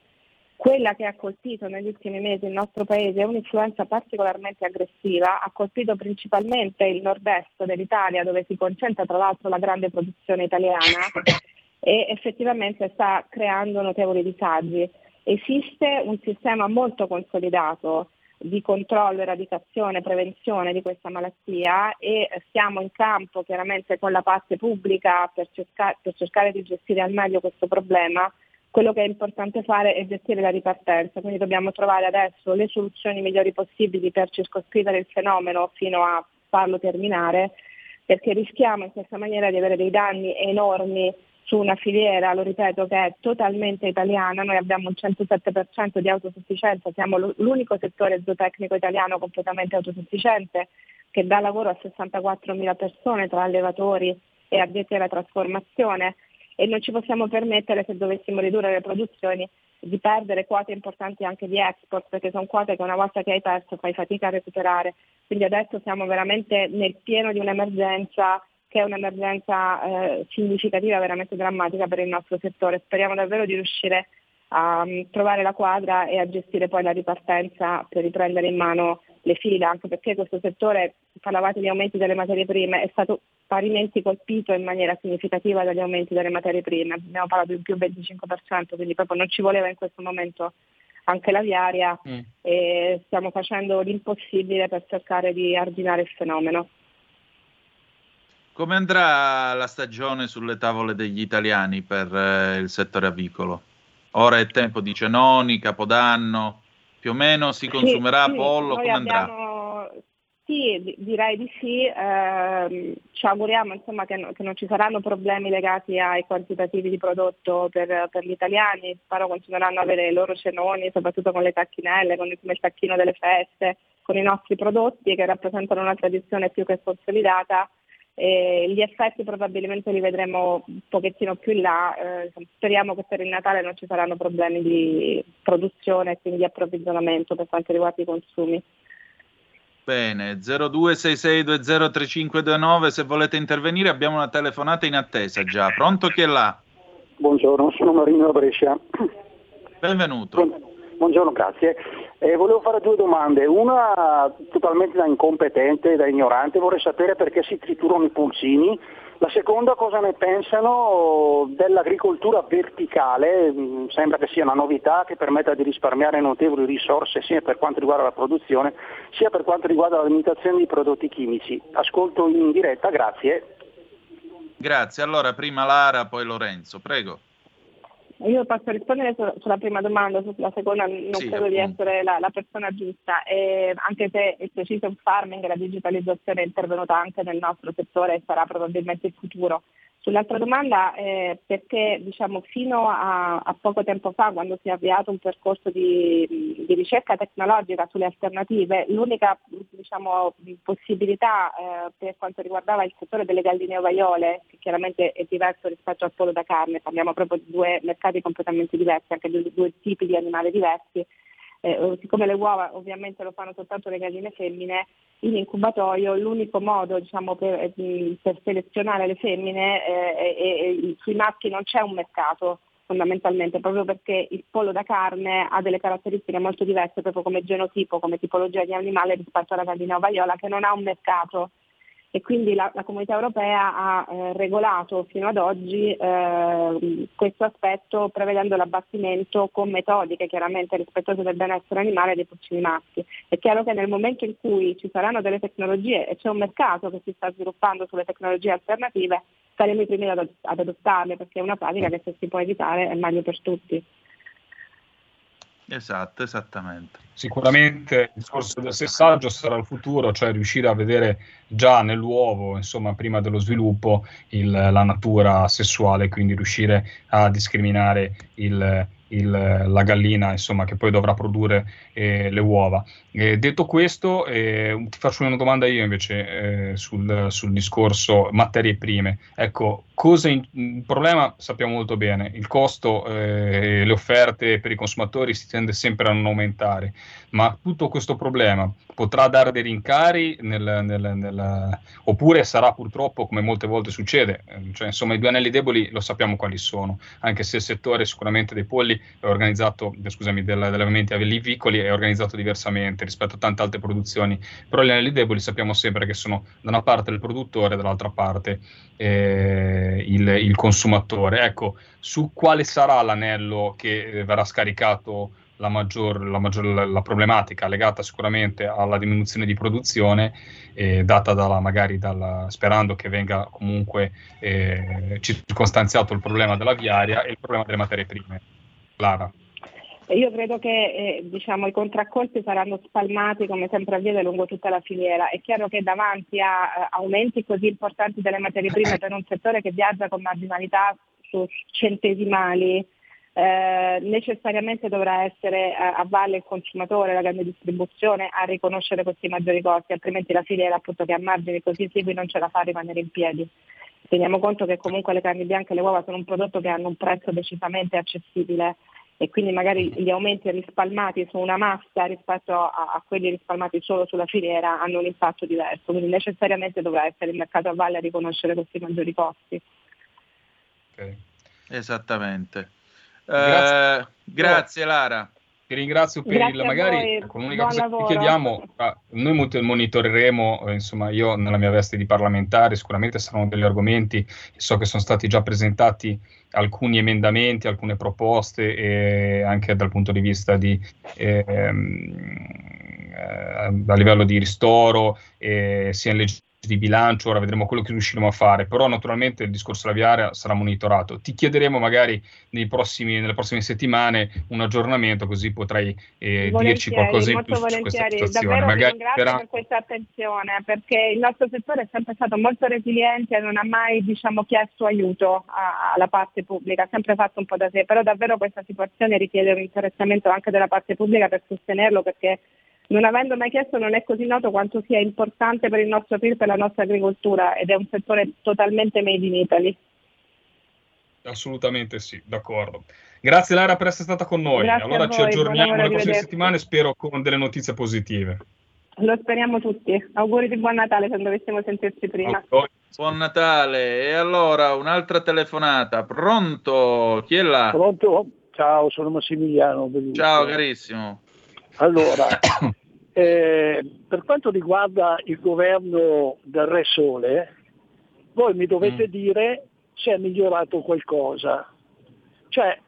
quella che ha colpito negli ultimi mesi il nostro paese è un'influenza particolarmente aggressiva, ha colpito principalmente il nord-est dell'Italia dove si concentra tra l'altro la grande produzione italiana e effettivamente sta creando notevoli disagi. Esiste un sistema molto consolidato di controllo, eradicazione, prevenzione di questa malattia e stiamo in campo chiaramente con la parte pubblica per, cerca- per cercare di gestire al meglio questo problema quello che è importante fare è gestire la ripartenza, quindi dobbiamo trovare adesso le soluzioni migliori possibili per circoscrivere il fenomeno fino a farlo terminare, perché rischiamo in questa maniera di avere dei danni enormi su una filiera, lo ripeto, che è totalmente italiana, noi abbiamo un 107% di autosufficienza, siamo l'unico settore zootecnico italiano completamente autosufficiente che dà lavoro a 64.000 persone tra allevatori e addetti alla trasformazione e non ci possiamo permettere se dovessimo ridurre le produzioni di perdere quote importanti anche di export perché sono quote che una volta che hai perso fai fatica a recuperare. Quindi adesso siamo veramente nel pieno di un'emergenza che è un'emergenza eh, significativa, veramente drammatica per il nostro settore. Speriamo davvero di riuscire a um, trovare la quadra e a gestire poi la ripartenza per riprendere in mano le fila, anche perché questo settore, parlavate di aumenti delle materie prime, è stato parimenti colpito in maniera significativa dagli aumenti delle materie prime, abbiamo parlato di più 25%, quindi proprio non ci voleva in questo momento anche l'aviaria mm. e stiamo facendo l'impossibile per cercare di arginare il fenomeno. Come andrà la stagione sulle tavole degli italiani per eh, il settore avicolo? Ora è tempo di cenoni, capodanno, più o meno si consumerà sì, pollo, sì, come andrà? Sì, direi di sì, eh, ci auguriamo insomma, che, no, che, non ci saranno problemi legati ai quantitativi di prodotto per, per, gli italiani, spero continueranno ad avere i loro cenoni, soprattutto con le tacchinelle, con il, il tacchino delle feste, con i nostri prodotti che rappresentano una tradizione più che consolidata eh, gli effetti probabilmente li vedremo un pochettino più in là, eh, speriamo che per il Natale non ci saranno problemi di produzione e quindi di approvvigionamento per quanto riguarda i consumi. Bene, 0266203529, se volete intervenire abbiamo una telefonata in attesa già. Pronto chi è là? Buongiorno, sono Marino da Brescia. Benvenuto. Buongiorno, grazie. Eh, volevo fare due domande. Una totalmente da incompetente, da ignorante, vorrei sapere perché si triturano i pulcini. La seconda cosa ne pensano dell'agricoltura verticale, mm, sembra che sia una novità che permetta di risparmiare notevoli risorse sia per quanto riguarda la produzione sia per quanto riguarda la limitazione di prodotti chimici. Ascolto in diretta, grazie. Grazie, allora prima Lara, poi Lorenzo, prego. Io posso rispondere sulla prima domanda, sulla seconda non sì, credo appunto. di essere la, la persona giusta, e anche se il precision farming e la digitalizzazione è intervenuta anche nel nostro settore e sarà probabilmente il futuro. Sull'altra domanda, eh, perché diciamo, fino a, a, poco tempo fa, quando si è avviato un percorso di, di ricerca tecnologica sulle alternative, l'unica diciamo, possibilità eh, per quanto riguardava il settore delle galline ovaiole, che chiaramente è diverso rispetto al polo da carne, parliamo proprio di due mercati completamente diversi, anche di due tipi di animali diversi, eh, siccome le uova ovviamente lo fanno soltanto le galline femmine, in incubatorio l'unico modo diciamo, per, eh, per, selezionare le femmine eh, sui maschi non c'è un mercato fondamentalmente, proprio perché il pollo da carne ha delle caratteristiche molto diverse proprio come genotipo, come tipologia di animale rispetto alla gallina ovaiola che non ha un mercato e quindi la, la comunità europea ha eh, regolato fino ad oggi eh, questo aspetto prevedendo l'abbattimento con metodiche chiaramente rispettose del benessere animale dei porcini maschi. È chiaro che nel momento in cui ci saranno delle tecnologie e c'è un mercato che si sta sviluppando sulle tecnologie alternative, saremo i primi ad, ad adottarle perché è una pratica che se si può evitare è meglio per tutti. Esatto, esattamente. Sicuramente il discorso del sessaggio sarà il futuro, cioè riuscire a vedere già nell'uovo, insomma, prima dello sviluppo, il, la natura sessuale, quindi riuscire a discriminare il, il, la gallina insomma, che poi dovrà produrre eh, le uova. Eh, detto questo, eh, ti faccio una domanda io invece eh, sul, sul, discorso materie prime. Ecco, in, il problema sappiamo molto bene, il costo e eh, le offerte per i consumatori si tende sempre a non aumentare, ma tutto questo problema potrà dare dei rincari nel, nel, nel, oppure sarà purtroppo, come molte volte succede, cioè, insomma i due anelli deboli lo sappiamo quali sono, anche se il settore sicuramente dei polli organizzato, scusami, degli allevamenti avellivicoli è organizzato diversamente rispetto a tante altre produzioni, però gli anelli deboli sappiamo sempre che sono da una parte il produttore, dall'altra parte eh, il, il, consumatore. Ecco, su quale sarà l'anello che eh, verrà scaricato la, maggior, la, maggior, la, problematica legata sicuramente alla diminuzione di produzione, eh, data dalla, magari dalla, sperando che venga comunque eh, circostanziato il problema della viaria e il problema delle materie prime. Lara. Io credo che eh, diciamo, i contraccolpi saranno spalmati come sempre avviene lungo tutta la filiera. È chiaro che davanti a uh, aumenti così importanti delle materie prime per un settore che viaggia con marginalità su centesimali, eh, necessariamente dovrà essere a, a valle il consumatore, la grande distribuzione a riconoscere questi maggiori costi, altrimenti la filiera appunto che ha margini così esigui non ce la fa a rimanere in piedi. Teniamo conto che comunque le carni bianche e le uova sono un prodotto che hanno un prezzo decisamente accessibile e quindi magari gli aumenti rispalmati su una massa rispetto a, a, quelli rispalmati solo sulla filiera hanno un impatto diverso, quindi necessariamente dovrà essere il mercato a valle a riconoscere questi maggiori costi. Okay. Esattamente. Grazie, grazie Lara. Ti ringrazio per Grazie il magari con l'unica cosa lavoro. che chiediamo, ah, noi monitoreremo, eh, insomma io nella mia veste di parlamentare sicuramente saranno degli argomenti, so che sono stati già presentati alcuni emendamenti, alcune proposte e anche dal punto di vista di ehm, eh, a livello di ristoro, eh, sia in legge di bilancio, ora vedremo quello che riusciremo a fare, però naturalmente il discorso viaria sarà monitorato. Ti chiederemo magari prossimi, nelle prossime settimane un aggiornamento, così potrai eh, dirci qualcosa in più su questa situazione. Davvero magari ringrazio per... per questa attenzione, perché il nostro settore è sempre stato molto resiliente e non ha mai diciamo, chiesto aiuto a, alla parte pubblica, ha sempre fatto un po' da sé, però davvero questa situazione richiede un interessamento anche della parte pubblica per sostenerlo, perché non avendo mai chiesto non è così noto quanto sia importante per il nostro PIL, per la nostra agricoltura ed è un settore totalmente made in Italy. Assolutamente sì, d'accordo. Grazie Lara per essere stata con noi. Grazie allora ci aggiorniamo nelle prossime settimane, spero con delle notizie positive. Lo speriamo tutti. Auguri di buon Natale se dovessimo sentirci prima. Buon Natale. E allora un'altra telefonata. Pronto? Chi è là? Pronto? Ciao, sono Massimiliano. Ciao carissimo. Allora, eh, per quanto riguarda il governo del Re Sole, voi mi dovete mm. dire se è migliorato qualcosa. Cioè,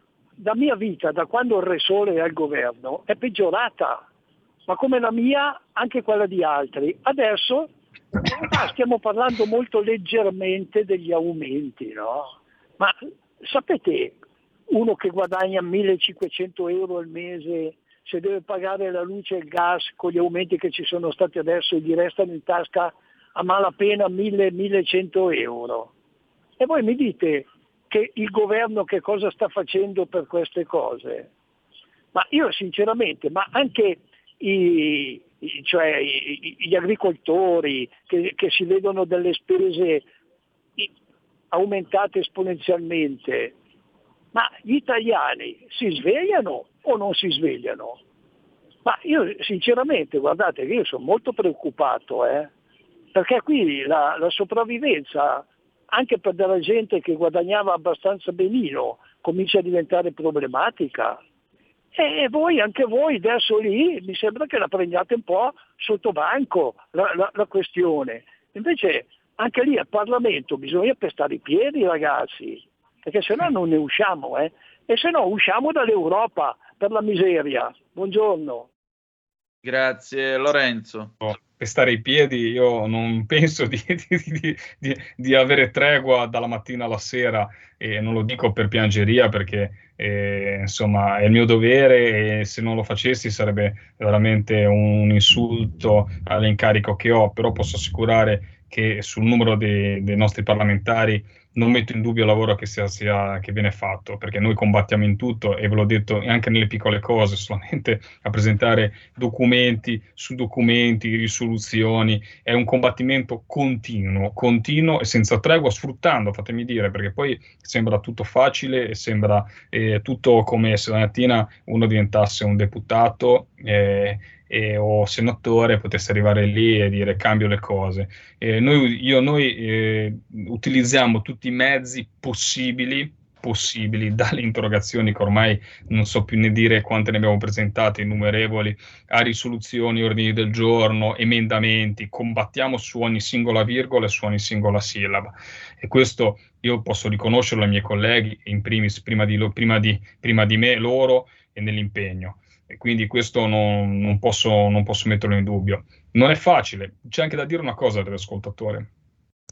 la mia vita, da quando il Re Sole è al governo, è peggiorata, ma come la mia, anche quella di altri. Adesso stiamo parlando molto leggermente degli aumenti, no? Ma sapete, uno che guadagna 1500 euro al mese se deve pagare la luce e il gas con gli aumenti che ci sono stati adesso gli restano in tasca a malapena 1000-1100 euro. E voi mi dite che il governo che cosa sta facendo per queste cose? Ma io sinceramente, ma anche i, cioè, gli agricoltori che, che si vedono delle spese aumentate esponenzialmente, ma gli italiani si svegliano o non si svegliano? Ma io sinceramente, guardate che io sono molto preoccupato, eh, perché qui la, la sopravvivenza, anche per della gente che guadagnava abbastanza benino, comincia a diventare problematica. E voi, anche voi adesso lì, mi sembra che la prendiate un po' sotto banco la, la, la questione. Invece anche lì al Parlamento bisogna pestare i piedi ragazzi, perché se no non ne usciamo, eh? e se no usciamo dall'Europa per la miseria. Buongiorno. Grazie Lorenzo. Pestare i piedi, io non penso di, di, di, di, avere tregua dalla mattina alla sera e non lo dico per piangeria perché eh, insomma è il mio dovere e se non lo facessi sarebbe veramente un insulto all'incarico che ho, però posso assicurare che sul numero dei, dei nostri parlamentari non metto in dubbio il lavoro che, sia, sia, che, viene fatto, perché noi combattiamo in tutto e ve l'ho detto anche nelle piccole cose, solamente a presentare documenti su documenti, risoluzioni, è un combattimento continuo, continuo e senza tregua, sfruttando, fatemi dire, perché poi sembra tutto facile e sembra eh, tutto come se la mattina uno diventasse un deputato. Eh, eh, o senatore potesse arrivare lì e dire cambio le cose. Eh, noi, io, noi eh, utilizziamo tutti i mezzi possibili possibili dalle interrogazioni che ormai non so più ne dire quante ne abbiamo presentate, innumerevoli, a risoluzioni, ordini del giorno, emendamenti, combattiamo su ogni singola virgola e su ogni singola sillaba. E questo io posso riconoscerlo ai miei colleghi, in primis prima di, prima di, prima di me, loro e nell'impegno e quindi questo non, non, posso, non, posso, metterlo in dubbio. Non è facile, c'è anche da dire una cosa dell'ascoltatore,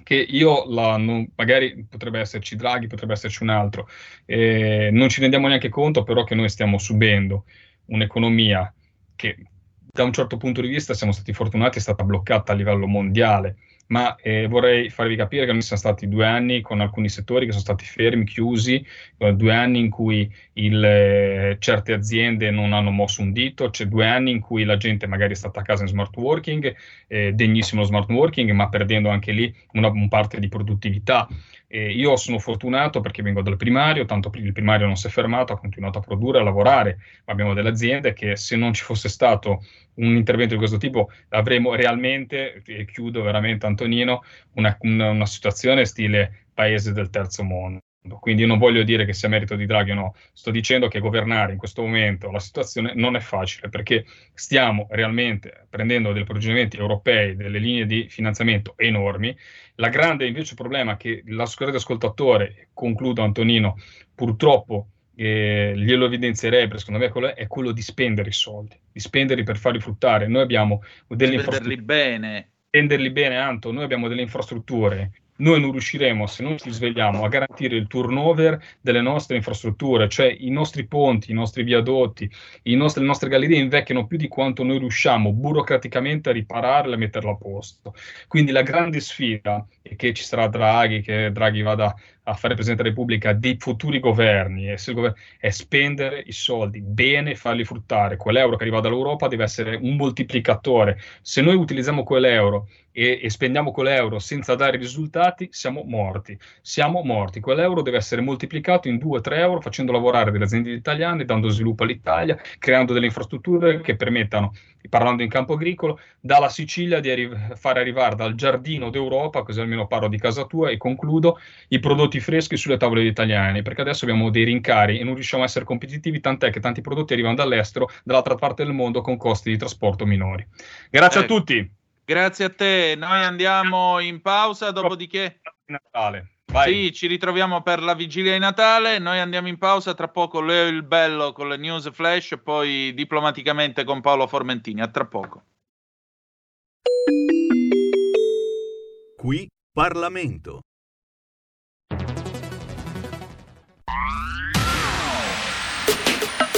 che io, la, non, magari potrebbe esserci Draghi, potrebbe esserci un altro, eh, non ci rendiamo neanche conto però che noi stiamo subendo un'economia che da un certo punto di vista siamo stati fortunati, è stata bloccata a livello mondiale ma eh, vorrei farvi capire che noi siamo stati due anni con alcuni settori che sono stati fermi, chiusi, eh, due anni in cui il, eh, certe aziende non hanno mosso un dito, c'è due anni in cui la gente magari è stata a casa in smart working, eh, degnissimo smart working, ma perdendo anche lì una, una parte di produttività. Eh, io sono fortunato perché vengo dal primario, tanto il primario non si è fermato, ha continuato a produrre, a lavorare, ma abbiamo delle aziende che se non ci fosse stato un intervento di questo tipo avremmo realmente, e chiudo veramente Antonino, una, una, una situazione stile paese del terzo mondo. Quindi io non voglio dire che sia merito di Draghi o no, sto dicendo che governare in questo momento la situazione non è facile perché stiamo realmente prendendo dei procedimenti europei, delle linee di finanziamento enormi. La grande invece problema che l'assicurato ascoltatore, concludo Antonino, purtroppo eh, glielo evidenzierei, secondo me quello è quello di spendere i soldi, di spenderli per farli fruttare. Noi abbiamo delle infrastrutture. bene. Spenderli bene, Anto, noi abbiamo delle infrastrutture noi non riusciremo, se non ci svegliamo, a garantire il turnover delle nostre infrastrutture, cioè i nostri ponti, i nostri viadotti, i nostri, le nostre gallerie invecchiano più di quanto noi riusciamo burocraticamente a ripararle e metterle a posto. Quindi la grande sfida che ci sarà Draghi, che Draghi vada a fare Presidente della Repubblica dei futuri governi è spendere i soldi bene e farli fruttare. Quell'euro che arriva dall'Europa deve essere un moltiplicatore. Se noi utilizziamo quell'euro e, e spendiamo quell'euro senza dare risultati, siamo morti. Siamo morti. Quell'euro deve essere moltiplicato in 2-3 euro facendo lavorare delle aziende italiane, dando sviluppo all'Italia, creando delle infrastrutture che permettano parlando in campo agricolo, dalla Sicilia di arri- fare arrivare dal giardino d'Europa, così almeno parlo di casa tua e concludo, i prodotti freschi sulle tavole degli italiani, perché adesso abbiamo dei rincari e non riusciamo a essere competitivi, tant'è che tanti prodotti arrivano dall'estero, dall'altra parte del mondo, con costi di trasporto minori. Grazie eh, a tutti. Grazie a te, noi andiamo in pausa, dopodiché... Natale. Vai. Sì, ci ritroviamo per la vigilia di Natale. Noi andiamo in pausa. Tra poco Leo il Bello con le news flash e poi diplomaticamente con Paolo Formentini. A tra poco. Qui Parlamento.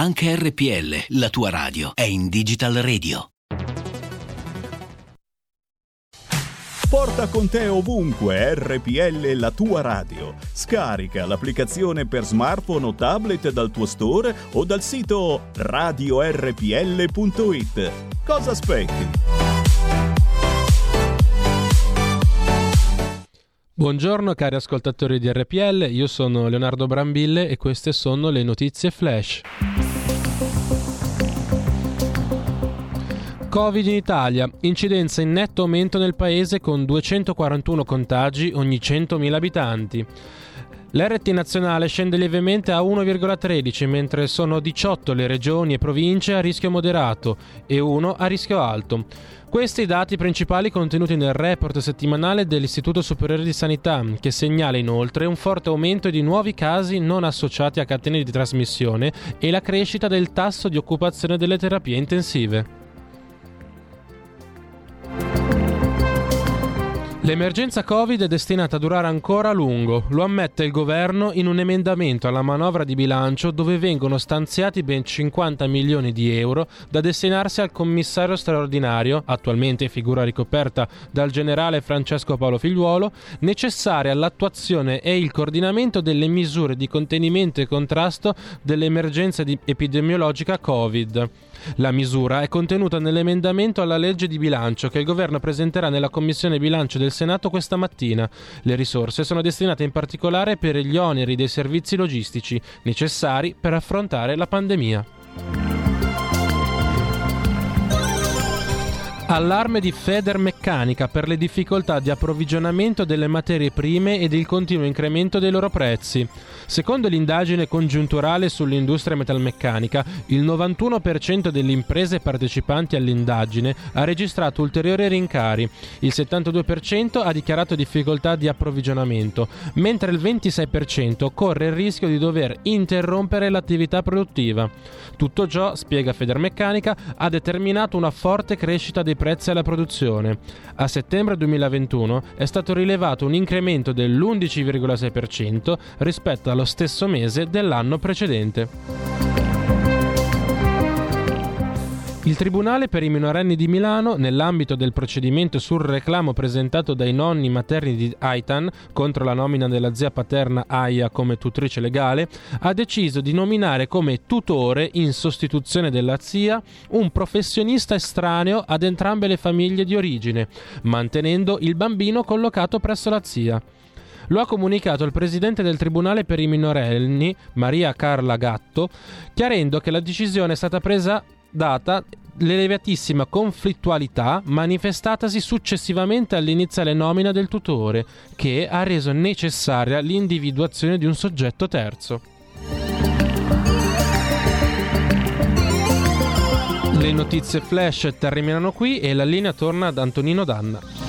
Anche RPL, la tua radio, è in Digital Radio. Porta con te ovunque RPL la tua radio. Scarica l'applicazione per smartphone o tablet dal tuo store o dal sito radiorpl.it. Cosa aspetti? Buongiorno cari ascoltatori di RPL, io sono Leonardo Brambille e queste sono le notizie flash. Covid in Italia, incidenza in netto aumento nel paese con 241 contagi ogni 100.000 abitanti. L'RT nazionale scende lievemente a 1,13 mentre sono 18 le regioni e province a rischio moderato e 1 a rischio alto. Questi i dati principali contenuti nel report settimanale dell'Istituto Superiore di Sanità, che segnala inoltre un forte aumento di nuovi casi non associati a catene di trasmissione e la crescita del tasso di occupazione delle terapie intensive. L'emergenza Covid è destinata a durare ancora a lungo, lo ammette il governo in un emendamento alla manovra di bilancio dove vengono stanziati ben 50 milioni di euro da destinarsi al commissario straordinario, attualmente figura ricoperta dal generale Francesco Paolo Figliuolo, necessaria all'attuazione e il coordinamento delle misure di contenimento e contrasto dell'emergenza epidemiologica Covid. La misura è contenuta nell'emendamento alla legge di bilancio che il governo presenterà nella Commissione bilancio del Senato questa mattina. Le risorse sono destinate in particolare per gli oneri dei servizi logistici necessari per affrontare la pandemia. Allarme di Federmeccanica per le difficoltà di approvvigionamento delle materie prime ed il continuo incremento dei loro prezzi. Secondo l'indagine congiunturale sull'industria metalmeccanica, il 91% delle imprese partecipanti all'indagine ha registrato ulteriori rincari, il 72% ha dichiarato difficoltà di approvvigionamento, mentre il 26% corre il rischio di dover interrompere l'attività produttiva. Tutto ciò, spiega Federmeccanica, ha determinato una forte crescita dei prezzi alla produzione. A settembre 2021 è stato rilevato un incremento dell'11,6% rispetto allo stesso mese dell'anno precedente. Il Tribunale per i minorenni di Milano, nell'ambito del procedimento sul reclamo presentato dai nonni materni di Aitan contro la nomina della zia paterna Aya come tutrice legale, ha deciso di nominare come tutore, in sostituzione della zia, un professionista estraneo ad entrambe le famiglie di origine, mantenendo il bambino collocato presso la zia. Lo ha comunicato il presidente del Tribunale per i minorenni, Maria Carla Gatto, chiarendo che la decisione è stata presa data l'elevatissima conflittualità manifestatasi successivamente all'iniziale nomina del tutore, che ha reso necessaria l'individuazione di un soggetto terzo. Le notizie flash terminano qui e la linea torna ad Antonino Danna.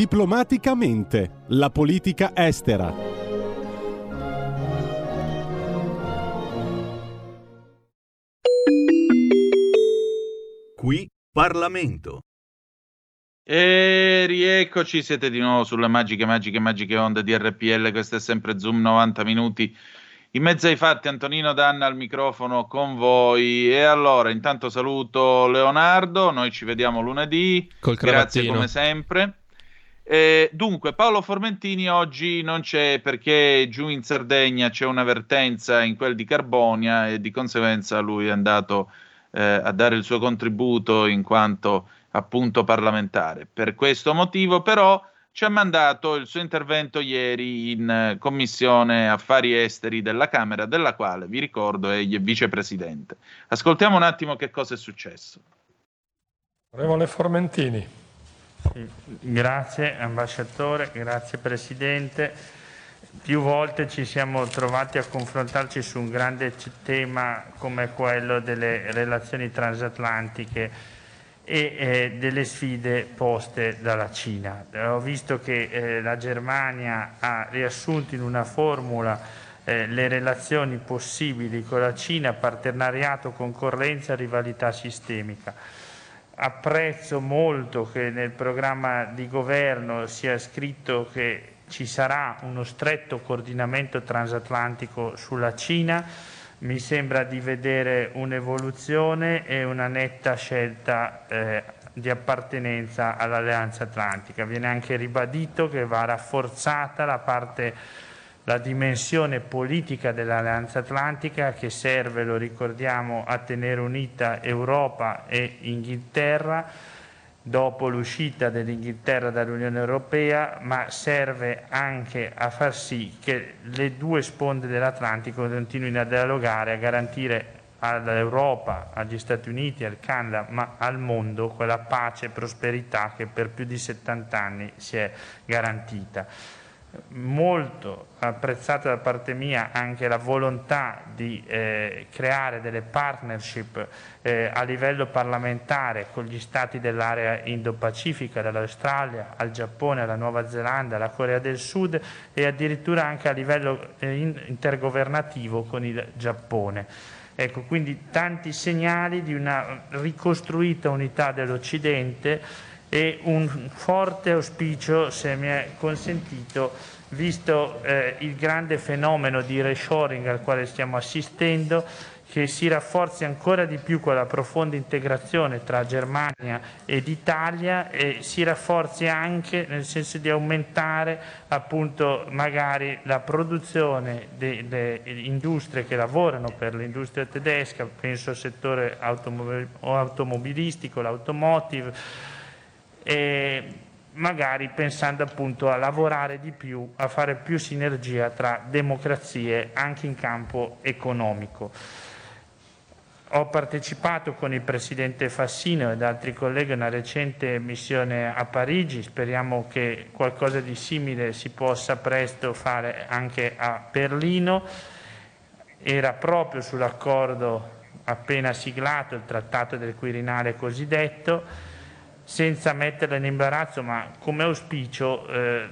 Diplomaticamente, la politica estera. Qui Parlamento. E rieccoci, siete di nuovo sulle magiche, magiche, magiche onde di RPL. Questo è sempre Zoom 90 minuti. In mezzo ai fatti, Antonino Danna al microfono con voi. E allora, intanto saluto Leonardo. Noi ci vediamo lunedì. Col Grazie cravattino. come sempre. Eh, dunque, Paolo Formentini oggi non c'è perché giù in Sardegna c'è un'avvertenza in quel di Carbonia e di conseguenza lui è andato eh, a dare il suo contributo in quanto appunto parlamentare. Per questo motivo, però, ci ha mandato il suo intervento ieri in Commissione Affari Esteri della Camera, della quale vi ricordo è vicepresidente. Ascoltiamo un attimo che cosa è successo. Onorevole Formentini. Sì, Grazie ambasciatore, grazie Presidente. Più volte ci siamo trovati a confrontarci su un grande tema come quello delle relazioni transatlantiche e eh, delle sfide poste dalla Cina. Eh, Ho visto che eh, la Germania ha riassunto in una formula eh, le relazioni possibili con la Cina, partenariato, concorrenza, rivalità sistemica. Apprezzo molto che nel programma di governo sia scritto che ci sarà uno stretto coordinamento transatlantico sulla Cina, mi sembra di vedere un'evoluzione e una netta scelta eh, di appartenenza all'Alleanza Atlantica. Viene anche ribadito che va rafforzata la parte la dimensione politica dell'Alleanza Atlantica che serve, lo ricordiamo, a tenere unita Europa e Inghilterra. Dopo l'uscita dell'Inghilterra dall'Unione Europea, ma serve anche a far sì che le due sponde dell'Atlantico continuino a dialogare, a garantire all'Europa, agli Stati Uniti, al Canada, ma al mondo quella pace e prosperità che per più di 70 anni si è garantita molto apprezzata da parte mia anche la volontà di eh, creare delle partnership eh, a livello parlamentare con gli stati dell'area Indo-Pacifica, dall'Australia al Giappone, alla Nuova Zelanda, alla Corea del Sud e addirittura anche a livello eh, intergovernativo con il Giappone. Ecco, quindi tanti segnali di una ricostruita unità dell'Occidente e un forte auspicio, se mi è consentito, visto eh, il grande fenomeno di reshoring al quale stiamo assistendo, che si rafforzi ancora di più quella profonda integrazione tra Germania ed Italia e si rafforzi anche nel senso di aumentare appunto magari la produzione delle industrie che lavorano per l'industria tedesca, penso al settore automobilistico, l'automotive, magari pensando appunto a lavorare di più, a fare più sinergia tra democrazie anche in campo economico. Ho partecipato con il Presidente Fassino ed altri colleghi a una recente missione a Parigi, speriamo che qualcosa di simile si possa presto fare anche a Berlino. Era proprio sull'accordo appena siglato, il Trattato del Quirinale cosiddetto, senza metterla in imbarazzo, ma come auspicio eh,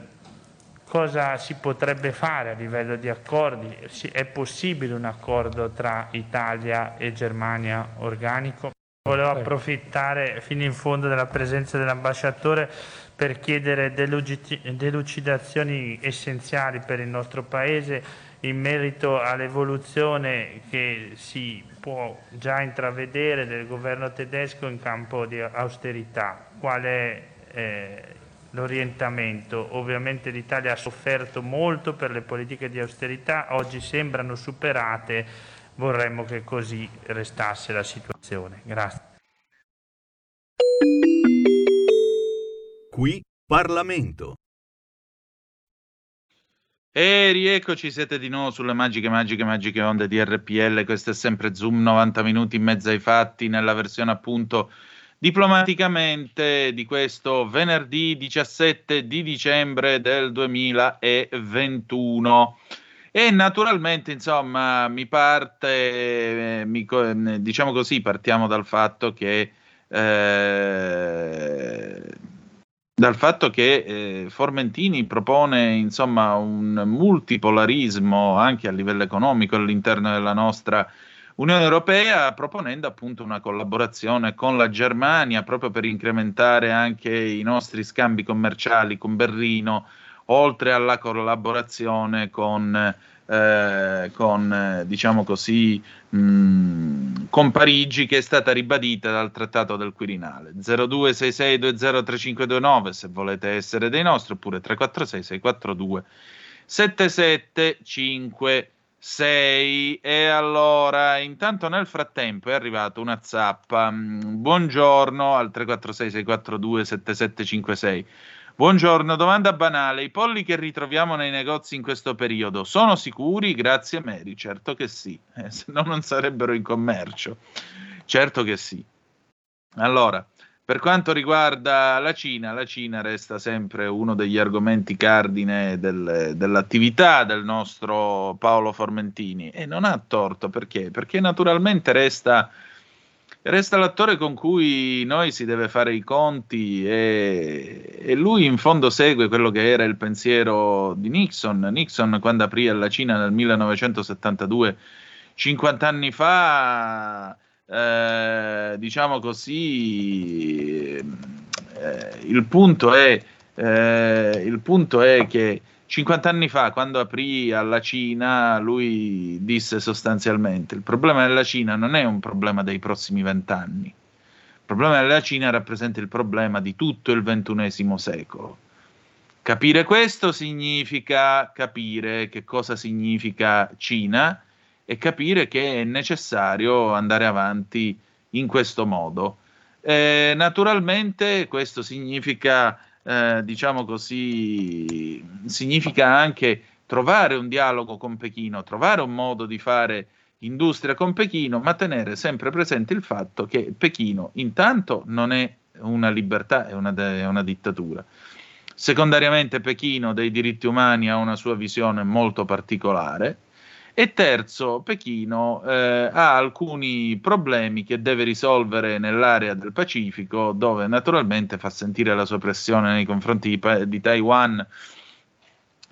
cosa si potrebbe fare a livello di accordi? È possibile un accordo tra Italia e Germania organico? Volevo approfittare fino in fondo della presenza dell'ambasciatore per chiedere delucidazioni essenziali per il nostro Paese in merito all'evoluzione che si può già intravedere del governo tedesco in campo di austerità. Qual è eh, l'orientamento? Ovviamente l'Italia ha sofferto molto per le politiche di austerità, oggi sembrano superate, vorremmo che così restasse la situazione. Grazie. Qui Parlamento. E rieccoci, siete di nuovo sulle magiche, magiche, magiche onde di RPL. Questo è sempre Zoom, 90 minuti in mezzo ai fatti, nella versione appunto diplomaticamente di questo venerdì 17 di dicembre del 2021. E naturalmente, insomma, mi parte, mi, diciamo così, partiamo dal fatto che eh, dal fatto che eh, Formentini propone insomma un multipolarismo anche a livello economico all'interno della nostra Unione Europea, proponendo appunto una collaborazione con la Germania proprio per incrementare anche i nostri scambi commerciali con Berlino, oltre alla collaborazione con eh, con, diciamo così, mh, con Parigi che è stata ribadita dal Trattato del Quirinale. 0266203529 se volete essere dei nostri, oppure 346 642 7756 e allora intanto nel frattempo è arrivato una zappa buongiorno al 346 642 7756 Buongiorno, domanda banale. I polli che ritroviamo nei negozi in questo periodo sono sicuri? Grazie Mary, certo che sì, eh, se no non sarebbero in commercio. Certo che sì. Allora, per quanto riguarda la Cina, la Cina resta sempre uno degli argomenti cardine del, dell'attività del nostro Paolo Formentini e non ha torto perché? Perché naturalmente resta Resta l'attore con cui noi si deve fare i conti e, e, lui in fondo segue quello che era il pensiero di Nixon. Nixon quando aprì alla Cina nel 1972, 50 anni fa, eh, diciamo così, eh, il, punto è, eh, il punto è che 50 anni fa, quando aprì alla Cina, lui disse sostanzialmente: il problema della Cina non è un problema dei prossimi vent'anni. Il problema della Cina rappresenta il problema di tutto il ventunesimo secolo. Capire questo significa capire che cosa significa Cina e capire che è necessario andare avanti in questo modo. Eh, naturalmente questo significa eh, diciamo così, significa anche trovare un dialogo con Pechino, trovare un modo di fare industria con Pechino, ma tenere sempre presente il fatto che Pechino intanto non è una libertà, è una, è una dittatura. Secondariamente Pechino dei diritti umani ha una sua visione molto particolare e terzo, Pechino eh, ha alcuni problemi che deve risolvere nell'area del Pacifico, dove naturalmente fa sentire la sua pressione nei confronti di, di Taiwan,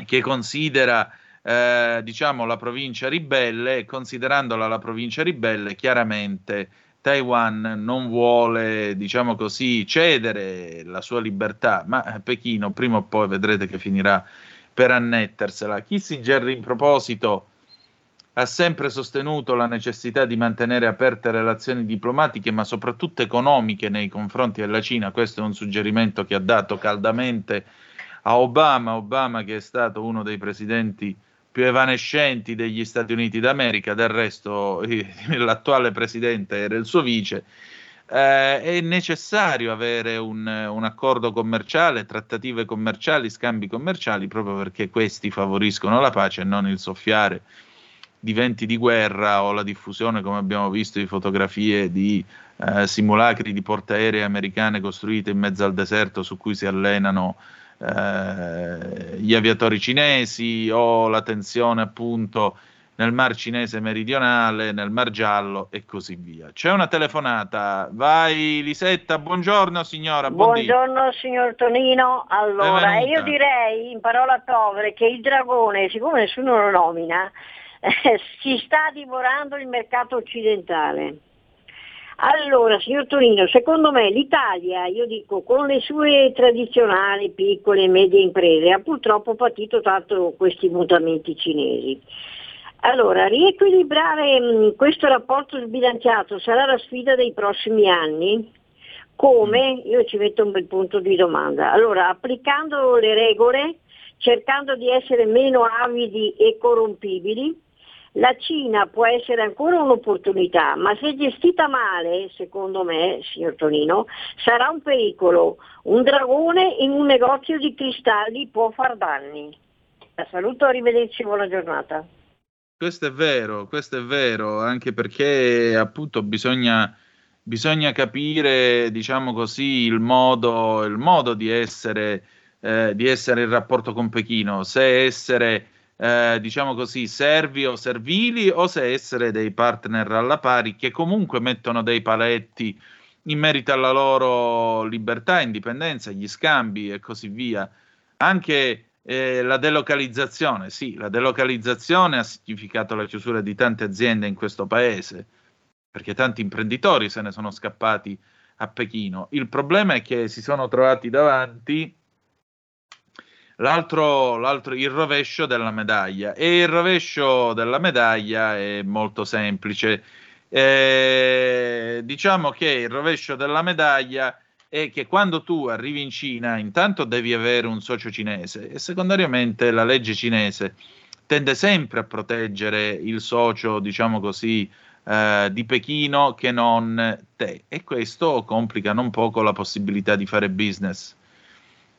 che considera eh, diciamo, la provincia ribelle, considerandola la provincia ribelle, chiaramente Taiwan non vuole, diciamo così, cedere la sua libertà, ma Pechino prima o poi vedrete che finirà per annettersela. Kissinger in proposito ha sempre sostenuto la necessità di mantenere aperte relazioni diplomatiche, ma soprattutto economiche nei confronti della Cina. Questo è un suggerimento che ha dato caldamente a Obama, Obama che è stato uno dei presidenti più evanescenti degli Stati Uniti d'America, del resto l'attuale presidente era il suo vice. Eh, è necessario avere un, un, accordo commerciale, trattative commerciali, scambi commerciali, proprio perché questi favoriscono la pace e non il soffiare di venti di guerra o la diffusione, come abbiamo visto, di fotografie di eh, simulacri di portaerei americane costruite in mezzo al deserto su cui si allenano eh, gli aviatori cinesi o la tensione appunto nel Mar Cinese meridionale, nel Mar Giallo e così via. C'è una telefonata, vai Lisetta, buongiorno signora. Buongiorno signor Tonino, allora io direi in parole povere che il dragone, siccome nessuno lo nomina, eh, si sta divorando il mercato occidentale. Allora, signor Torino, secondo me l'Italia, io dico, con le sue tradizionali piccole e medie imprese, ha purtroppo patito tanto questi mutamenti cinesi. Allora, riequilibrare mh, mm, questo rapporto sbilanciato sarà la sfida dei prossimi anni? Come? Io ci metto un bel punto di domanda. Allora, applicando le regole, cercando di essere meno avidi e corrompibili, la Cina può essere ancora un'opportunità, ma se gestita male, secondo me, signor Tonino, sarà un pericolo. Un dragone in un negozio di cristalli può far danni. La saluto, arrivederci, buona giornata. Questo è vero, questo è vero, anche perché appunto bisogna, bisogna capire, diciamo così, il modo, il modo di, essere, eh, di essere in rapporto con Pechino, se essere eh, diciamo così, servi o servili o se essere dei partner alla pari che comunque mettono dei paletti in merito alla loro libertà, indipendenza, gli scambi e così via. Anche eh, la delocalizzazione, sì, la delocalizzazione ha significato la chiusura di tante aziende in questo paese, perché tanti imprenditori se ne sono scappati a Pechino. Il problema è che si sono trovati davanti L'altro, l'altro, il rovescio della medaglia. E il rovescio della medaglia è molto semplice. Eh, diciamo che il rovescio della medaglia è che quando tu arrivi in Cina, intanto devi avere un socio cinese e secondariamente la legge cinese tende sempre a proteggere il socio, diciamo così, eh, di Pechino che non te. E questo complica non poco la possibilità di fare business.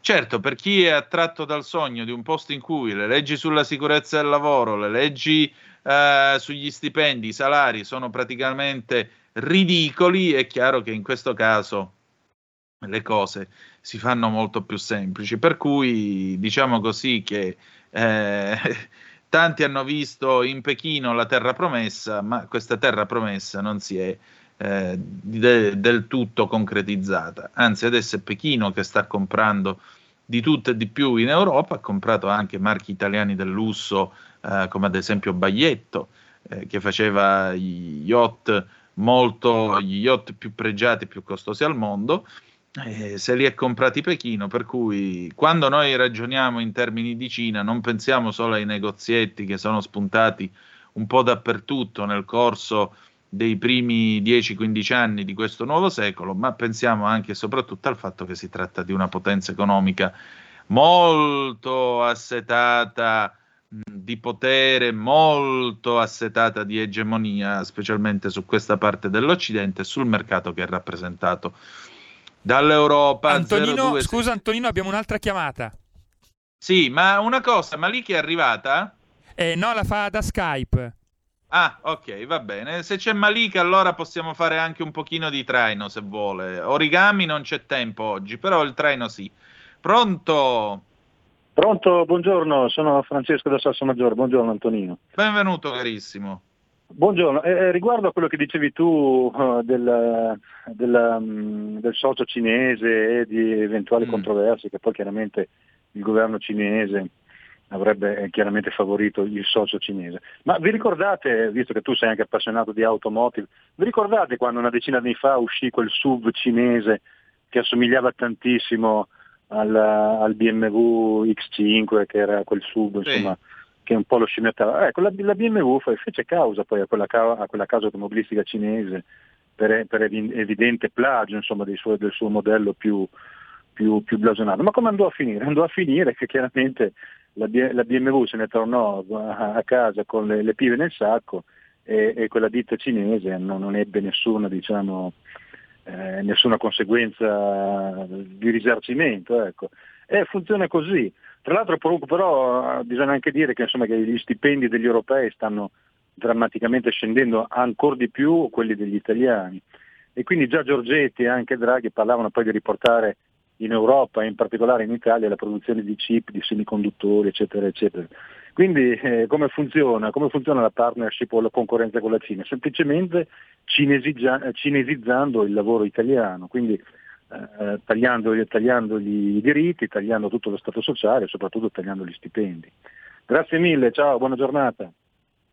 Certo, per chi è attratto dal sogno di un posto in cui le leggi sulla sicurezza del lavoro, le leggi eh, sugli stipendi, i salari sono praticamente ridicoli, è chiaro che in questo caso le cose si fanno molto più semplici. Per cui diciamo così che eh, tanti hanno visto in Pechino la terra promessa, ma questa terra promessa non si è eh, de- del tutto concretizzata. Anzi, adesso è Pechino che sta comprando di tutto e di più in Europa, ha comprato anche marchi italiani del lusso eh, come ad esempio Baglietto, eh, che faceva gli yacht molto, gli yacht più pregiati e più costosi al mondo, eh, se li è comprati Pechino, per cui quando noi ragioniamo in termini di Cina non pensiamo solo ai negozietti che sono spuntati un po' dappertutto nel corso dei primi 10-15 anni di questo nuovo secolo, ma pensiamo anche e soprattutto al fatto che si tratta di una potenza economica molto assetata di potere, molto assetata di egemonia, specialmente su questa parte dell'Occidente e sul mercato che è rappresentato dall'Europa. Antonino, 02... scusa Antonino, abbiamo un'altra chiamata. Sì, ma una cosa, ma lì che è arrivata? Eh, no, la fa da Skype. Ah, ok, va bene. Se c'è Malika, allora possiamo fare anche un pochino di traino, se vuole. Origami non c'è tempo oggi, però il traino sì. Pronto? Pronto, buongiorno, sono Francesco da Sasso Maggiore. Buongiorno Antonino. Benvenuto, carissimo. Buongiorno, eh, eh riguardo a quello che dicevi tu uh, del, del, um, del, socio cinese e di eventuali mm. controversie, che poi chiaramente il governo cinese avrebbe eh, chiaramente favorito il socio cinese. Ma vi ricordate, visto che tu sei anche appassionato di automotive, vi ricordate quando una decina di anni fa uscì quel SUV cinese che assomigliava tantissimo al, al BMW X5, che era quel SUV, sì. insomma, che un po' lo scimmiottava. Ecco, la, la BMW fece causa poi a quella, a quella casa automobilistica cinese per, per evidente plagio insomma, suo, del suo modello più, più, più blasonato. Ma come andò a finire? Andò a finire che chiaramente la, BMW se ne tornò a casa con le, le, pive nel sacco e, e quella ditta cinese non, non ebbe nessuna, diciamo, eh, nessuna conseguenza di risarcimento. Ecco. E funziona così. Tra l'altro però bisogna anche dire che, insomma, che gli stipendi degli europei stanno drammaticamente scendendo ancora di più quelli degli italiani. E quindi già Giorgetti e anche Draghi parlavano poi di riportare in Europa e in particolare in Italia la produzione di chip, di semiconduttori, eccetera, eccetera. Quindi eh, come funziona? Come funziona la partnership o la concorrenza con la Cina? Semplicemente cinesizzando il lavoro italiano, quindi eh, tagliando, tagliando i diritti, tagliando tutto lo Stato sociale e soprattutto tagliando gli stipendi. Grazie mille, ciao, buona giornata.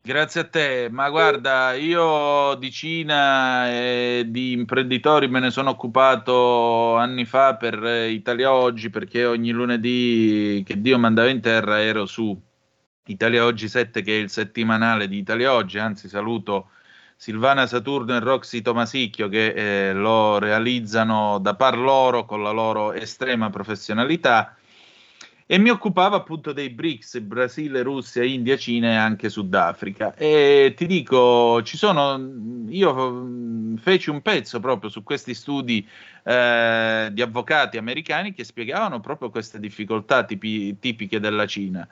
Grazie a te, ma guarda, io di Cina e di imprenditori me ne sono occupato anni fa per Italia Oggi perché ogni lunedì che Dio mandava in terra ero su Italia Oggi 7 che è il settimanale di Italia Oggi, anzi saluto Silvana Saturno e Roxy Tomasicchio che eh, lo realizzano da par loro con la loro estrema professionalità e mi occupavo appunto dei BRICS, Brasile, Russia, India, Cina e anche Sudafrica. E ti dico, ci sono, io mm, feci un pezzo proprio su questi studi eh, di avvocati americani che spiegavano proprio queste difficoltà tipi, tipiche della Cina.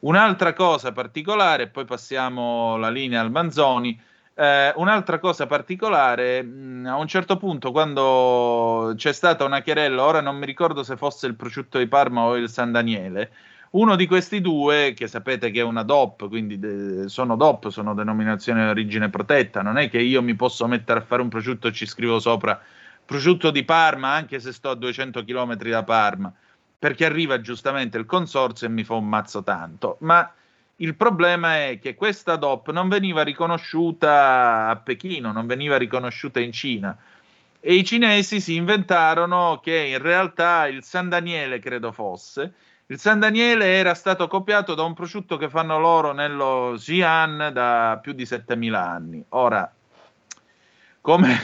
Un'altra cosa particolare, poi passiamo la linea al Manzoni, eh, un'altra cosa particolare, mh, mm, a un certo punto quando c'è stata una querella, ora non mi ricordo se fosse il prosciutto di Parma o il San Daniele, uno di questi due, che sapete che è una DOP, quindi de- sono DOP, sono denominazione di origine protetta, non è che io mi posso mettere a fare un prosciutto e ci scrivo sopra prosciutto di Parma, anche se sto a 200 km da Parma, perché arriva giustamente il consorzio e mi fa un mazzo tanto, ma il problema è che questa DOP non veniva riconosciuta a Pechino, non veniva riconosciuta in Cina. E i cinesi si inventarono che in realtà il San Daniele, credo fosse, il San Daniele era stato copiato da un prosciutto che fanno loro nello Xi'an da più di 7000 anni. Ora, come,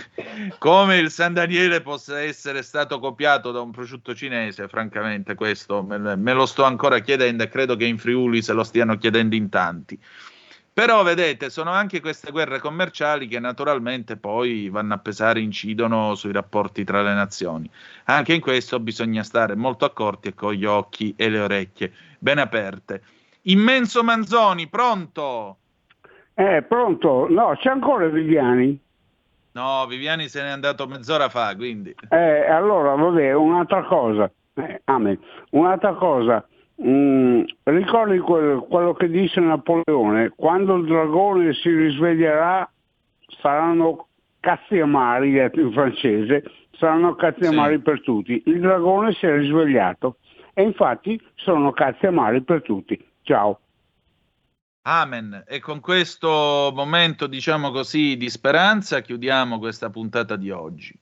come, il San Daniele possa essere stato copiato da un prosciutto cinese, francamente, questo me, me, lo sto ancora chiedendo e credo che in Friuli se lo stiano chiedendo in tanti. Però vedete, sono anche queste guerre commerciali che naturalmente poi vanno a pesare, incidono sui rapporti tra le nazioni. Anche in questo bisogna stare molto accorti e con gli occhi e le orecchie ben aperte. Immenso Manzoni, pronto? Eh, pronto? No, c'è ancora Viviani? No, Viviani se n'è andato mezz'ora fa, quindi. Eh, allora, vabbè, un'altra cosa. Eh, amen. Un'altra cosa. Mm, ricordi quel, quello che disse Napoleone? Quando il dragone si risveglierà saranno cazzi amari, detto in francese, saranno cazzi amari per tutti. Il dragone si è risvegliato e infatti sono cazzi amari per tutti. Ciao. Amen. E con questo momento, diciamo così, di speranza chiudiamo questa puntata di oggi.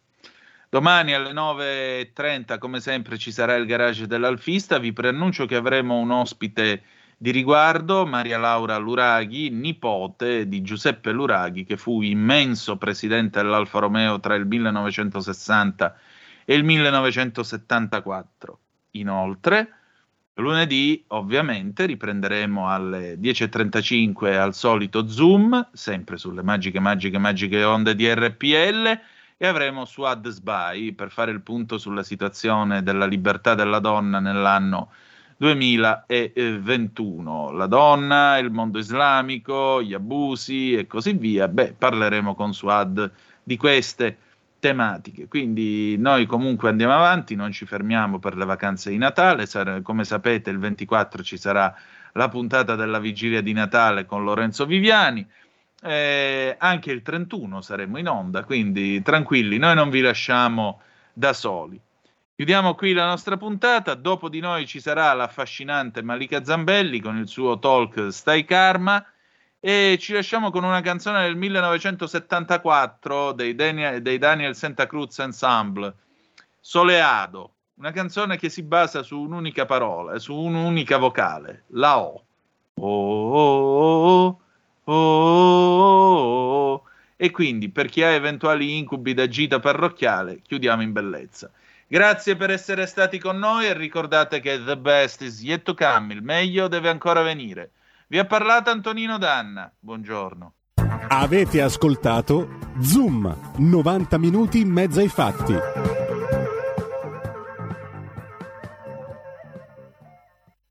Domani alle 9.30, come sempre, ci sarà il garage dell'Alfista. Vi preannuncio che avremo un ospite di riguardo, Maria Laura Luraghi, nipote di Giuseppe Luraghi, che fu immenso presidente dell'Alfa Romeo tra il 1960 e il 1974. Inoltre, lunedì ovviamente riprenderemo alle 10.35 al solito Zoom, sempre sulle magiche, magiche, magiche onde di RPL e avremo Suad Sbai per fare il punto sulla situazione della libertà della donna nell'anno 2021. La donna, il mondo islamico, gli abusi e così via. Beh, parleremo con Suad di queste tematiche. Quindi noi comunque andiamo avanti, non ci fermiamo per le vacanze di Natale. Come sapete, il 24 ci sarà la puntata della vigilia di Natale con Lorenzo Viviani. Eh, anche il 31 saremo in onda, quindi tranquilli, noi non vi lasciamo da soli. Chiudiamo qui la nostra puntata, dopo di noi ci sarà l'affascinante Malika Zambelli con il suo talk Stai Karma e ci lasciamo con una canzone del 1974 dei Daniel, dei Daniel Santa Cruz Ensemble, Soleado, una canzone che si basa su un'unica parola, su un'unica vocale, la O. Oh, oh, oh, e quindi per chi ha eventuali incubi da gita parrocchiale, chiudiamo in bellezza. Grazie per essere stati con noi e ricordate che the best is yet to come, il meglio deve ancora venire. Vi ha parlato Antonino Danna, buongiorno. Avete ascoltato Zoom, 90 minuti in mezzo ai fatti.